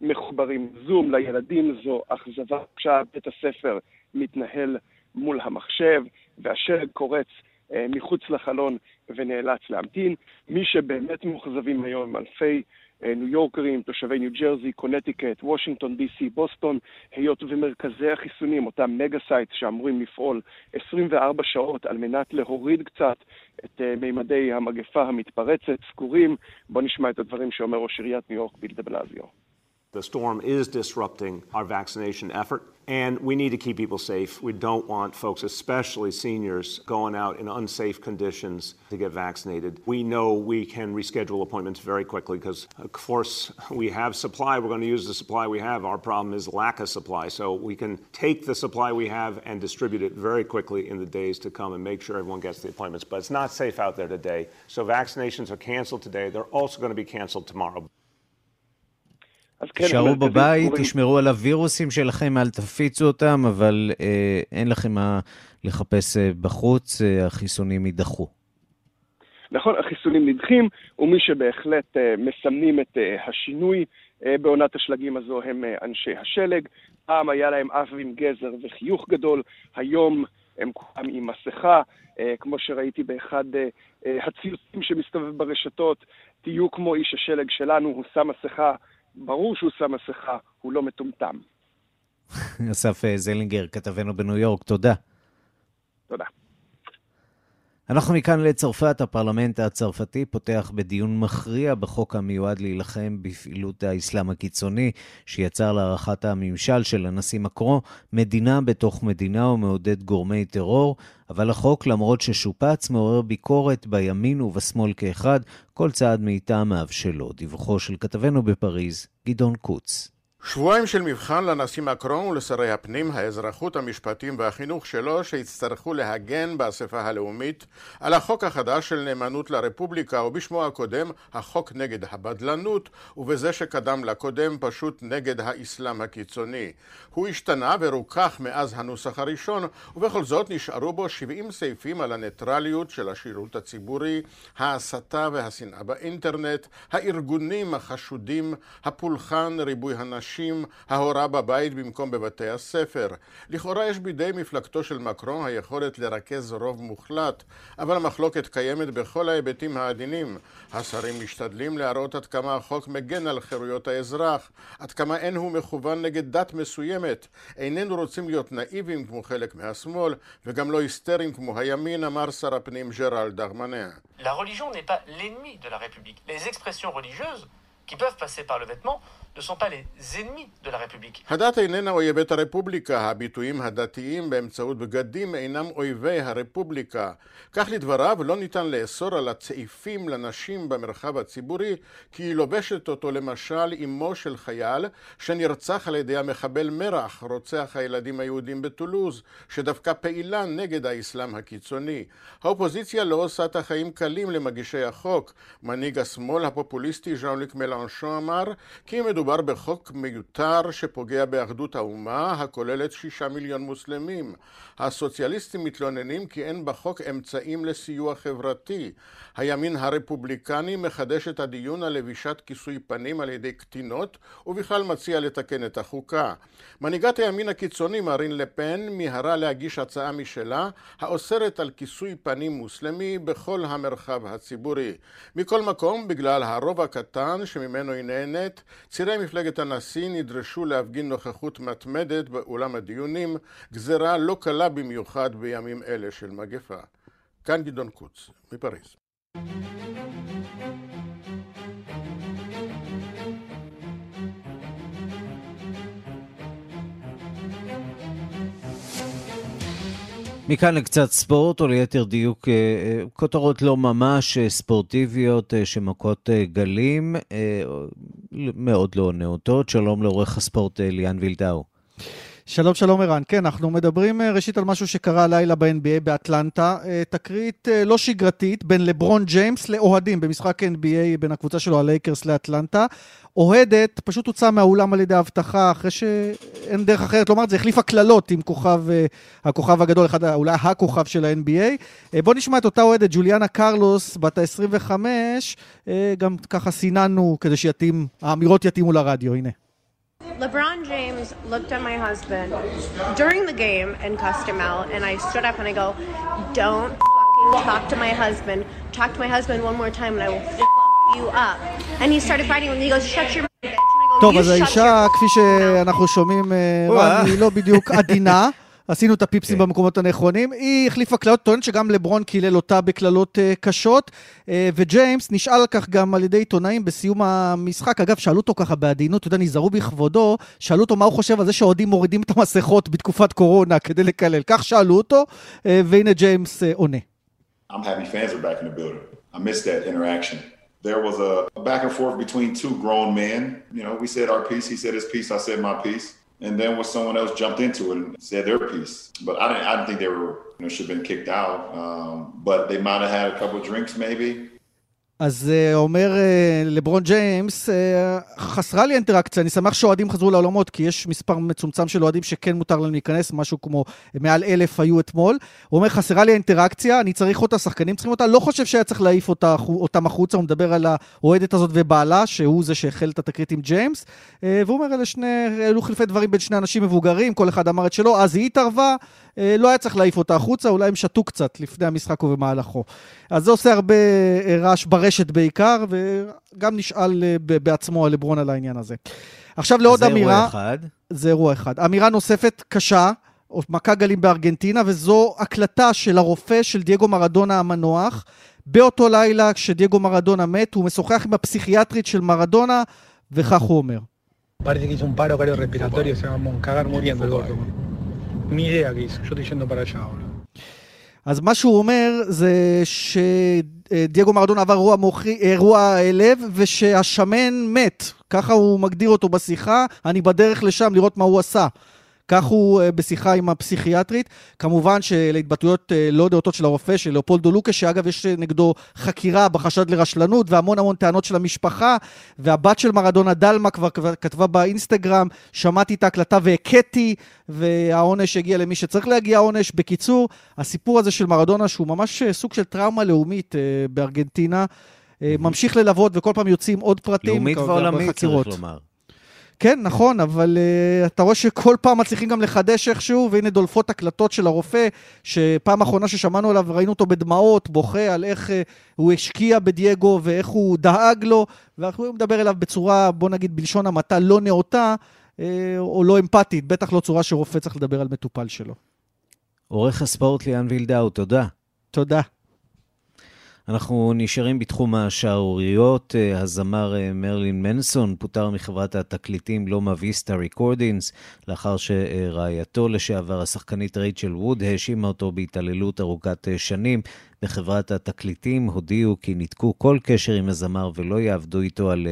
מחוברים זום לילדים, זו אכזבה קשה, בית הספר מתנהל מול המחשב, והשלג קורץ אה, מחוץ לחלון ונאלץ להמתין. מי שבאמת מאוכזבים היום הם אלפי אה, ניו יורקרים, תושבי ניו ג'רזי, קונטיקט, וושינגטון די.סי, בוסטון, היות ומרכזי החיסונים, אותם mega sites שאמורים לפעול 24 שעות על מנת להוריד קצת את אה, מימדי המגפה המתפרצת, סגורים. בואו נשמע את הדברים שאומר ראש עיריית ניו יורק ביל דה בלזיו. The storm is disrupting our vaccination effort, and we need to keep people safe. We don't want folks, especially seniors, going out in unsafe conditions to get vaccinated. We know we can reschedule appointments very quickly because, of course, we have supply. We're going to use the supply we have. Our problem is lack of supply. So we can take the supply we have and distribute it very quickly in the days to come and make sure everyone gets the appointments. But it's not safe out there today. So vaccinations are canceled today. They're also going to be canceled tomorrow. תישארו כן, בבית, תשמרו על הווירוסים שלכם, אל תפיצו אותם, אבל אה, אין לכם מה לחפש אה, בחוץ, אה, החיסונים יידחו. נכון, החיסונים נדחים, ומי שבהחלט אה, מסמנים את אה, השינוי אה, בעונת השלגים הזו הם אה, אנשי השלג. פעם היה להם אף עם גזר וחיוך גדול, היום הם כולם עם מסכה, אה, כמו שראיתי באחד אה, אה, הציוצים שמסתובב ברשתות, תהיו כמו איש השלג שלנו, הוא שם מסכה. ברור שהוא שם מסכה, הוא לא מטומטם. [laughs] אסף זלינגר, כתבנו בניו יורק, תודה. תודה. אנחנו מכאן לצרפת, הפרלמנט הצרפתי פותח בדיון מכריע בחוק המיועד להילחם בפעילות האסלאם הקיצוני, שיצר להערכת הממשל של הנשיא מקרו מדינה בתוך מדינה ומעודד גורמי טרור, אבל החוק, למרות ששופץ, מעורר ביקורת בימין ובשמאל כאחד, כל צעד מטעמיו שלו. דיווחו של כתבנו בפריז, גדעון קוץ. שבועיים של מבחן לנשיא מקרון ולשרי הפנים, האזרחות, המשפטים והחינוך שלו שיצטרכו להגן באספה הלאומית על החוק החדש של נאמנות לרפובליקה ובשמו הקודם החוק נגד הבדלנות ובזה שקדם לקודם פשוט נגד האסלאם הקיצוני. הוא השתנה ורוכך מאז הנוסח הראשון ובכל זאת נשארו בו 70 סעיפים על הניטרליות של השירות הציבורי, ההסתה והשנאה באינטרנט, הארגונים החשודים, הפולחן, ריבוי הנשים הנשים ההורה בבית במקום בבתי הספר. לכאורה יש בידי מפלגתו של מקרון היכולת לרכז רוב מוחלט, אבל המחלוקת קיימת בכל ההיבטים העדינים. השרים משתדלים להראות עד כמה החוק מגן על חירויות האזרח, עד כמה אין הוא מכוון נגד דת מסוימת. איננו רוצים להיות נאיבים כמו חלק מהשמאל, וגם לא היסטריים כמו הימין, אמר שר הפנים ג'רלד דרמניה. La religion n'est pas l'ennemi de la République. Les expressions religieuses qui peuvent passer par le vêtement ne sont pas les ennemis de la République. הדת איננה אויבת הרפובליקה, הביטויים הדתיים באמצעות בגדים אינם אויבי הרפובליקה. כך לדבריו, לא ניתן לאסור על הצעיפים לנשים במרחב הציבורי, כי היא לובשת אותו למשל אמו של חייל שנרצח על ידי המחבל מרח, רוצח הילדים היהודים בטולוז, שדווקא פעילה נגד האסלאם הקיצוני. האופוזיציה לא עושה את החיים קלים למגישי החוק. מנהיג השמאל הפופוליסטי ז'אן לוק מלנשון אמר כי מדובר מדובר בחוק מיותר שפוגע באחדות האומה הכוללת שישה מיליון מוסלמים. הסוציאליסטים מתלוננים כי אין בחוק אמצעים לסיוע חברתי. הימין הרפובליקני מחדש את הדיון על לבישת כיסוי פנים על ידי קטינות ובכלל מציע לתקן את החוקה. מנהיגת הימין הקיצוני מרין לפן מיהרה להגיש הצעה משלה האוסרת על כיסוי פנים מוסלמי בכל המרחב הציבורי. מכל מקום, בגלל הרוב הקטן שממנו היא נהנית, צירי מפלגת הנשיא נדרשו להפגין נוכחות מתמדת באולם הדיונים, גזרה לא קלה במיוחד בימים אלה של מגפה. כאן גדעון קוץ, מפריז. מכאן לקצת ספורט, או ליתר דיוק, אה, אה, כותרות לא ממש אה, ספורטיביות שמכות גלים, מאוד לא נאותות. שלום לעורך הספורט ליאן וילדאו. שלום, שלום ערן. כן, אנחנו מדברים אה, ראשית על משהו שקרה הלילה ב-NBA באטלנטה. אה, תקרית אה, לא שגרתית בין לברון ג'יימס לאוהדים במשחק NBA בין הקבוצה שלו, הלייקרס, לאטלנטה. אוהדת פשוט הוצאה מהאולם על ידי אבטחה, אחרי שאין דרך אחרת לומר את זה, החליפה קללות עם כוכב, הכוכב הגדול, אחד, אולי הכוכב של ה-NBA. בואו נשמע את אותה אוהדת, ג'וליאנה קרלוס, בת ה-25, גם ככה סיננו כדי שהאמירות יתאימו לרדיו, הנה. LeBron James looked at my husband during the game and cussed him out, and I stood up and I go, "Don't talk to my husband. Talk to my husband one more time, and I will fuck you up." And he started fighting with me. He goes, "Shut your." טוב, אז האישה, כפי שאנחנו שומעים, היא לא בדיוק עדינה. עשינו את הפיפסים okay. כן. במקומות הנכונים. היא החליפה קללות, טוענת שגם לברון קילל אותה בקללות uh, קשות, uh, וג'יימס נשאל על כך גם על ידי עיתונאים בסיום המשחק. אגב, שאלו אותו ככה בעדינות, אתה יודע, נזהרו בכבודו, שאלו אותו מה הוא חושב על זה שאוהדים מורידים את המסכות בתקופת קורונה כדי לקלל. כך שאלו אותו, uh, והנה ג'יימס uh, עונה. I'm happy fans are back in the building. I missed that interaction. There was a back and forth between two grown men. You know, we said our piece, he said his piece, I said my piece. And then when someone else jumped into it and said their piece. But I didn't, I didn't think they were, you know, should have been kicked out. Um, but they might have had a couple drinks maybe. אז uh, אומר uh, לברון ג'יימס, uh, חסרה לי אינטראקציה, אני שמח שאוהדים חזרו לעולמות, כי יש מספר מצומצם של אוהדים שכן מותר להם להיכנס, משהו כמו מעל אלף היו אתמול. הוא אומר, חסרה לי האינטראקציה, אני צריך אותה, שחקנים צריכים אותה, לא חושב שהיה צריך להעיף אותה, אותם החוצה, הוא מדבר על האוהדת הזאת ובעלה, שהוא זה שהחל את התקרית עם ג'יימס, והוא אומר, אלה שני, אלו חילופי דברים בין שני אנשים מבוגרים, כל אחד אמר את שלו, אז היא התערבה, לא היה צריך להעיף אותה החוצה, אולי הם שתו קצת לפני המשחק ובמהלכו. אז זה עושה הרבה רעש ברשת בעיקר, וגם נשאל אה, בעצמו על לברון על העניין הזה. עכשיו לעוד אמירה... זה אירוע אחד. זה אירוע אחד. אמירה נוספת קשה, מכה גלים בארגנטינה, וזו הקלטה של הרופא של דייגו מרדונה המנוח. באותו לילה, כשדייגו מרדונה מת, הוא משוחח עם הפסיכיאטרית של מרדונה, וכך הוא אומר. Parece que hizo un paro cardiorrespiratorio, se va a cagar muriendo el gordo. Yo estoy yendo para allá ahora. אז מה שהוא אומר זה שדייגו מרדונה עבר אירוע, מוחי, אירוע לב ושהשמן מת. ככה הוא מגדיר אותו בשיחה, אני בדרך לשם לראות מה הוא עשה. כך הוא אה, בשיחה עם הפסיכיאטרית. כמובן שלהתבטאויות אה, לא דעותות של הרופא, של לאופולדו לוקה, שאגב יש נגדו חקירה בחשד לרשלנות והמון המון טענות של המשפחה, והבת של מרדונה דלמה כבר כתבה באינסטגרם, שמעתי את ההקלטה והכיתי, והעונש הגיע למי שצריך להגיע העונש. בקיצור, הסיפור הזה של מרדונה, שהוא ממש אה, סוג של טראומה לאומית בארגנטינה, ממשיך ללוות, וכל פעם יוצאים עוד פרטים. לאומית ועולמית, צריך לומר. כן, נכון, אבל uh, אתה רואה שכל פעם מצליחים גם לחדש איכשהו, והנה דולפות הקלטות של הרופא, שפעם אחרונה ששמענו עליו, ראינו אותו בדמעות, בוכה על איך uh, הוא השקיע בדייגו ואיך הוא דאג לו, ואנחנו לדבר אליו בצורה, בוא נגיד, בלשון המעטה לא נאותה, uh, או לא אמפתית, בטח לא צורה שרופא צריך לדבר על מטופל שלו. עורך הספורט ליאן וילדאו, תודה. תודה. אנחנו נשארים בתחום השערוריות. אה, הזמר אה, מרלין מנסון פוטר מחברת התקליטים לומה ויסטה ריקורדינס, לאחר שרעייתו לשעבר, השחקנית רייצ'ל ווד, האשימה אותו בהתעללות ארוכת אה, שנים. בחברת התקליטים הודיעו כי ניתקו כל קשר עם הזמר ולא יעבדו איתו על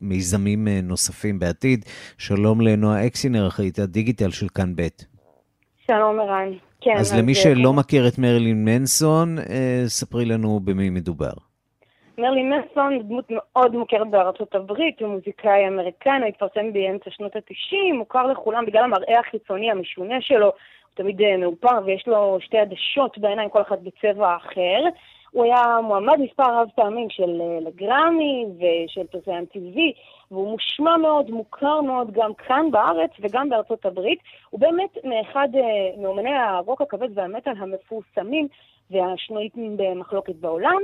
מיזמים נוספים בעתיד. שלום לנועה אקסינר, אחראית הדיגיטל של כאן ב'. שלום ערן. כן. אז למי שלא מכיר את מרלין מנסון, אה, ספרי לנו במי מדובר. מרלין מנסון דמות מאוד מוכרת בארצות הברית, הוא מוזיקאי אמריקני, התפרסם באמצע שנות ה-90, מוכר לכולם בגלל המראה החיצוני המשונה שלו, הוא תמיד אה, מאופר ויש לו שתי עדשות בעיניים, כל אחת בצבע אחר. הוא היה מועמד מספר רב פעמים של אה, לגרמי ושל פרסי MTV, והוא מושמע מאוד, מוכר מאוד גם כאן בארץ וגם בארצות הברית. הוא באמת מאחד אה, מאומני הרוק הכבד והמטאל המפורסמים והשנויים במחלוקת בעולם.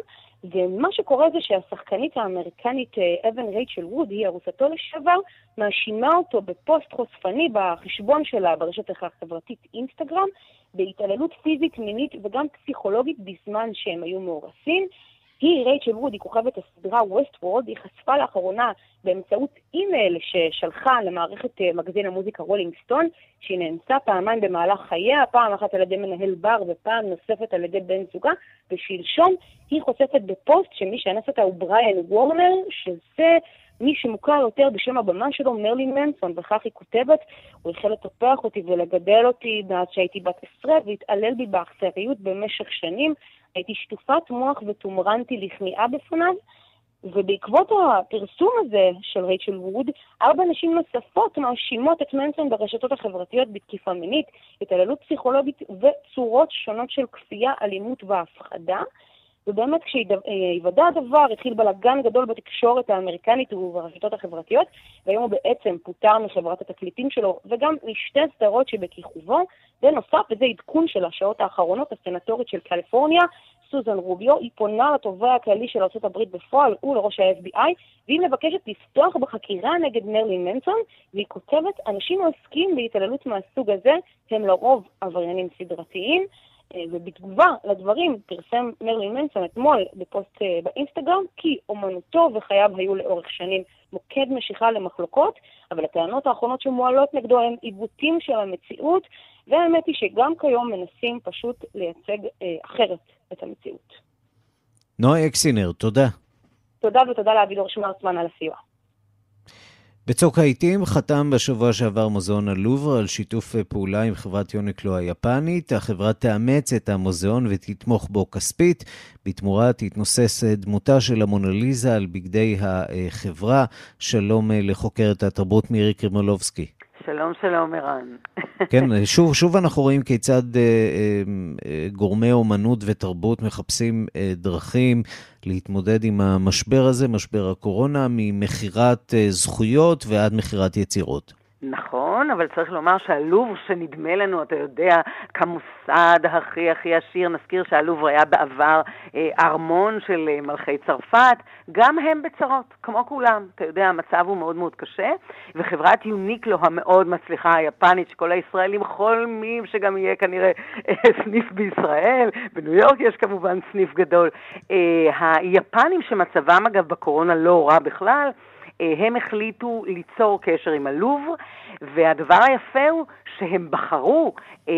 ומה שקורה זה שהשחקנית האמריקנית אה, אבן רייצ'ל ווד, היא ארוסתו לשעבר, מאשימה אותו בפוסט חושפני בחשבון שלה ברשת החברתית אינסטגרם, בהתעללות פיזית, מינית וגם פסיכולוגית בזמן שהם היו מאורסים. היא, רייצ'ל ווד, היא כוכבת הסדרה Westworld, היא חשפה לאחרונה באמצעות אימייל ששלחה למערכת אה, מגזין המוזיקה רולינג סטון, שהיא נאנסה פעמיים במהלך חייה, פעם אחת על ידי מנהל בר ופעם נוספת על ידי בן זוגה, ושלשום היא חושפת בפוסט שמי שאנס אותה הוא בריאן וורנר, שזה מי שמוכר יותר בשם הבמה שלו, מרלין מנסון, וכך היא כותבת, הוא החל לטפח אותי ולגדל אותי מאז שהייתי בת עשרה, והתעלל בי באכזריות במשך שנים. הייתי שטופת מוח ותומרנתי לכניעה בפניו, ובעקבות הפרסום הזה של רייצ'ל ווד, ארבע נשים נוספות מאשימות את מנסון ברשתות החברתיות בתקיפה מינית, התעללות פסיכולוגית וצורות שונות של כפייה, אלימות והפחדה. ובאמת כשהיוודע הדבר התחיל בלאגן גדול בתקשורת האמריקנית וברשתות החברתיות, והיום הוא בעצם פוטר מחברת התקליטים שלו וגם משתי סדרות שבכיכובו. בנוסף, וזה עדכון של השעות האחרונות, הסנטורית של קליפורניה, סוזן רוביו, היא פונה לתובע הכללי של ארה"ב בפועל ולראש ה-FBI, והיא מבקשת לפתוח בחקירה נגד מרלין מנסון, והיא כותבת, אנשים העוסקים בהתעללות מהסוג הזה הם לרוב עבריינים סדרתיים. אה, ובתגובה לדברים פרסם מרלין מנסון אתמול בפוסט אה, באינסטגרם כי אומנותו וחייו היו לאורך שנים מוקד משיכה למחלוקות, אבל הטענות האחרונות שמועלות נגדו הן עיוותים של המציאות, והאמת היא שגם כיום מנסים פשוט לייצג אה, אחרת את המציאות. נועה אקסינר, תודה. תודה ותודה לאבידור שמרצמן על הסיוע. בצוק העיתים חתם בשבוע שעבר מוזיאון הלובר על שיתוף פעולה עם חברת יוניקלו היפנית. החברה תאמץ את המוזיאון ותתמוך בו כספית. בתמורה תתנוסס דמותה של המונליזה על בגדי החברה. שלום לחוקרת התרבות מירי קרימולובסקי. שלום, שלום, ערן. כן, שוב, שוב אנחנו רואים כיצד אה, אה, אה, גורמי אומנות ותרבות מחפשים אה, דרכים להתמודד עם המשבר הזה, משבר הקורונה, ממכירת אה, זכויות ועד מכירת יצירות. נכון, אבל צריך לומר שהלוב שנדמה לנו, אתה יודע, כמוסד הכי הכי עשיר, נזכיר שהלוב היה בעבר אה, ארמון של אה, מלכי צרפת, גם הם בצרות, כמו כולם. אתה יודע, המצב הוא מאוד מאוד קשה, וחברת יוניקלו המאוד מצליחה היפנית, שכל הישראלים חולמים שגם יהיה כנראה אה, סניף בישראל, בניו יורק יש כמובן סניף גדול. היפנים שמצבם אגב בקורונה לא רע בכלל, הם החליטו ליצור קשר עם הלובר, והדבר היפה הוא שהם בחרו אה,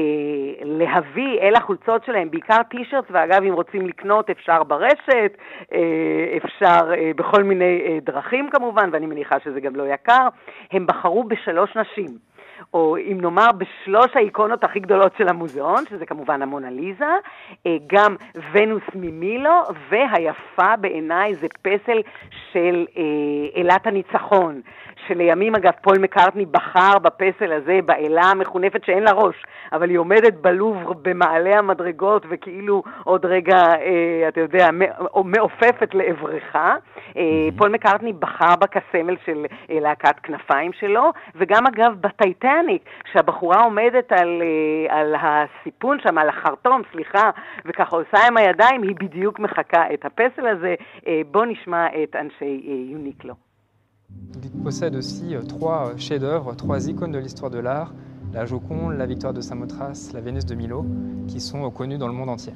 להביא אל החולצות שלהם, בעיקר טישרטס, ואגב, אם רוצים לקנות אפשר ברשת, אה, אפשר אה, בכל מיני אה, דרכים כמובן, ואני מניחה שזה גם לא יקר, הם בחרו בשלוש נשים. או אם נאמר בשלוש האיקונות הכי גדולות של המוזיאון, שזה כמובן המונליזה, אה, גם ונוס ממילו, והיפה בעיניי זה פסל של אה, אלת הניצחון, שלימים אגב פול מקארטני בחר בפסל הזה, באלה המחונפת שאין לה ראש, אבל היא עומדת בלובר במעלה המדרגות וכאילו עוד רגע, אה, אתה יודע, מעופפת לעברך. אה, פול מקארטני בחר בה כסמל של אה, להקת כנפיים שלו, וגם אגב בטייטניק, שהבחורה עומדת על, אה, על הסיפון שם, על החרטום, סליחה, וככה עושה עם הידיים, היא בדיוק מחקה את הפסל הזה. אה, בואו נשמע את אנשי אה, יוניקלו. Il possède aussi trois chefs-d'œuvre, trois icônes de l'histoire de l'art, la Joconde, la Victoire de Samothrace, la Vénus de Milo, qui sont connues dans le monde entier.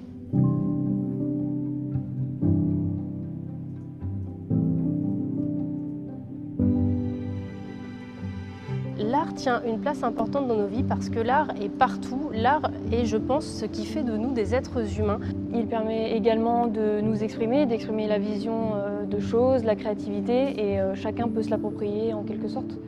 Tient une place importante dans nos vies parce que l'art est partout. L'art est, je pense, ce qui fait de nous des êtres humains. Il permet également de nous exprimer, d'exprimer la vision euh, de choses, la créativité, et euh, chacun peut se l'approprier en quelque sorte.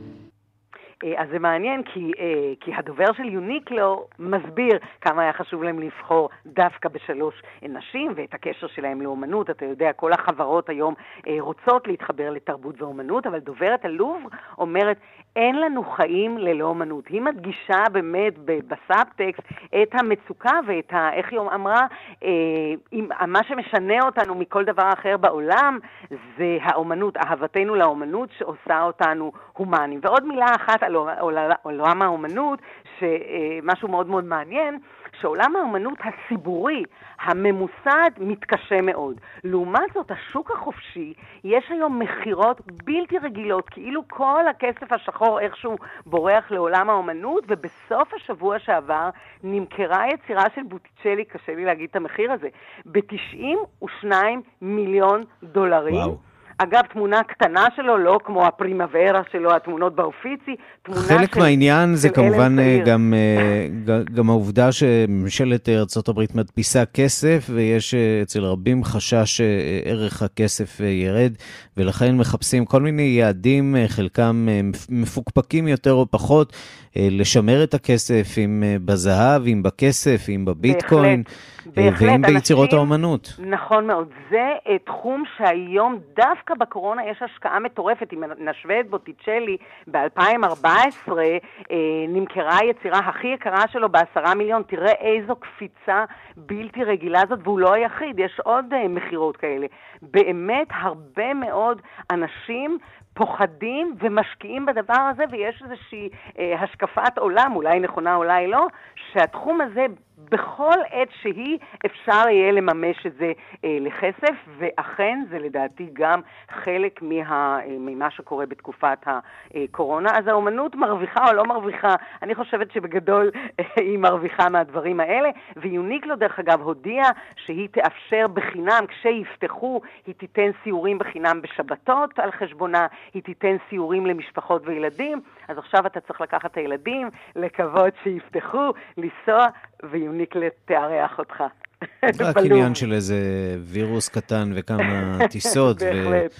אז זה מעניין, כי, כי הדובר של יוניקלו מסביר כמה היה חשוב להם לבחור דווקא בשלוש נשים ואת הקשר שלהם לאומנות. אתה יודע, כל החברות היום רוצות להתחבר לתרבות ואומנות, אבל דוברת הלוב אומרת, אין לנו חיים ללא אומנות. היא מדגישה באמת בסאבטקסט את המצוקה ואת ה... איך היא אמרה? אה, מה שמשנה אותנו מכל דבר אחר בעולם זה האומנות, אהבתנו לאומנות שעושה אותנו הומנים. ועוד מילה אחת על עולם האומנות, שמשהו מאוד מאוד מעניין, שעולם האומנות הציבורי, הממוסד, מתקשה מאוד. לעומת זאת, השוק החופשי, יש היום מכירות בלתי רגילות, כאילו כל הכסף השחור איכשהו בורח לעולם האומנות, ובסוף השבוע שעבר נמכרה יצירה של בוטיצ'לי, קשה לי להגיד את המחיר הזה, ב-92 מיליון דולרים. וואו. אגב, תמונה קטנה שלו, לא כמו הפרימוורה שלו, התמונות באופיצי, תמונה של... חלק מהעניין זה כמובן אה, גם, אה, גם העובדה שממשלת ארה"ב מדפיסה כסף, ויש אה, אצל רבים חשש שערך הכסף ירד, ולכן מחפשים כל מיני יעדים, חלקם מפוקפקים יותר או פחות, לשמר את הכסף, אם בזהב, אם בכסף, אם בביטקוין. בהחלט. בהחלט, ואם ביצירות האומנות. נכון מאוד. זה תחום שהיום, דווקא בקורונה, יש השקעה מטורפת. אם נשווה את בוטיצ'לי, ב-2014 uh, נמכרה היצירה הכי יקרה שלו בעשרה מיליון. תראה איזו קפיצה בלתי רגילה זאת, והוא לא היחיד, יש עוד uh, מכירות כאלה. באמת, הרבה מאוד אנשים פוחדים ומשקיעים בדבר הזה, ויש איזושהי אה, השקפת עולם, אולי נכונה, אולי לא, שהתחום הזה בכל עת שהיא אפשר יהיה לממש את זה אה, לכסף, ואכן זה לדעתי גם חלק מה, אה, ממה שקורה בתקופת הקורונה. אז האומנות מרוויחה או לא מרוויחה, אני חושבת שבגדול אה, היא מרוויחה מהדברים האלה, ויוניקלו דרך אגב הודיעה שהיא תאפשר בחינם, כשיפתחו, היא תיתן סיורים בחינם בשבתות על חשבונה, היא תיתן סיורים למשפחות וילדים, אז עכשיו אתה צריך לקחת את הילדים, לקוות שיפתחו, לנסוע, ויוניקלט תארח אותך. רק עניין של איזה וירוס קטן וכמה [laughs] טיסות. בהחלט.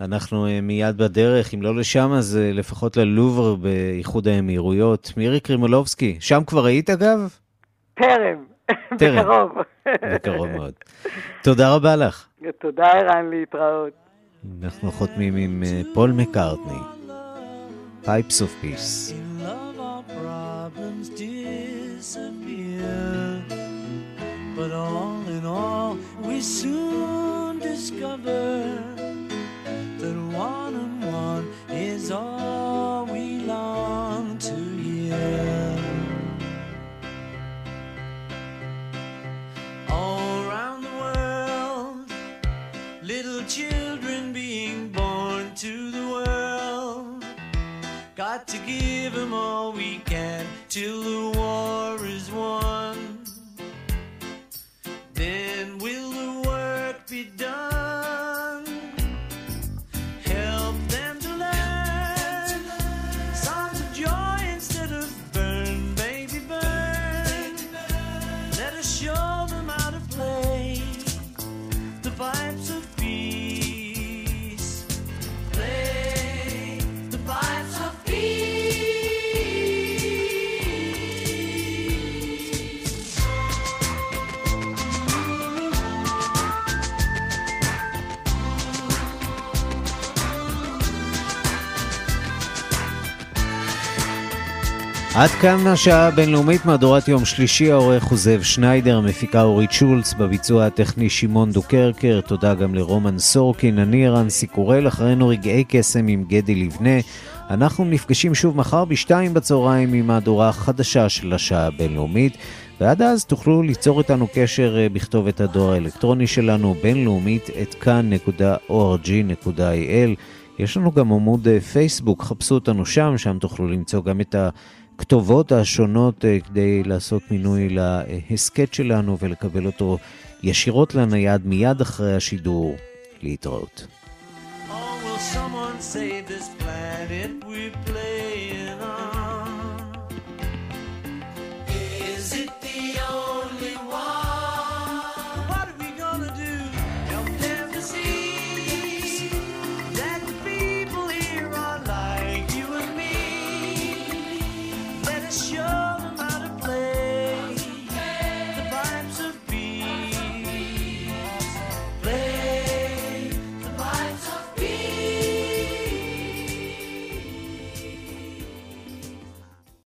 אנחנו אה, מיד בדרך, אם לא לשם, אז אה, לפחות ללובר באיחוד האמירויות. מירי קרימולובסקי, שם כבר היית אגב? טרם, בקרוב. בקרוב מאוד. תודה רבה לך. תודה, ערן, להתראות. אנחנו חותמים עם אה, פול מקארטני, Pipes of Peace. But all in all, we soon discover that one and one is all we long to hear. All around the world, little children being born to the world. Got to give them all we till the war is עד כאן השעה הבינלאומית, מהדורת יום שלישי, העורך הוא זאב שניידר, המפיקה אורית שולץ, בביצוע הטכני שמעון דוקרקר, תודה גם לרומן סורקין, אני רנסי קורל, אחרינו רגעי קסם עם גדי לבנה. אנחנו נפגשים שוב מחר בשתיים בצהריים עם מהדורה חדשה של השעה הבינלאומית, ועד אז תוכלו ליצור איתנו קשר אה, בכתובת הדואר האלקטרוני שלנו, בינלאומית, את כאן.org.il. יש לנו גם עמוד אה, פייסבוק, חפשו אותנו שם, שם תוכלו למצוא גם את הכתובות השונות אה, כדי לעשות מינוי להסכת שלנו ולקבל אותו ישירות לנייד מיד אחרי השידור. להתראות. Oh, will someone save this planet we're playing?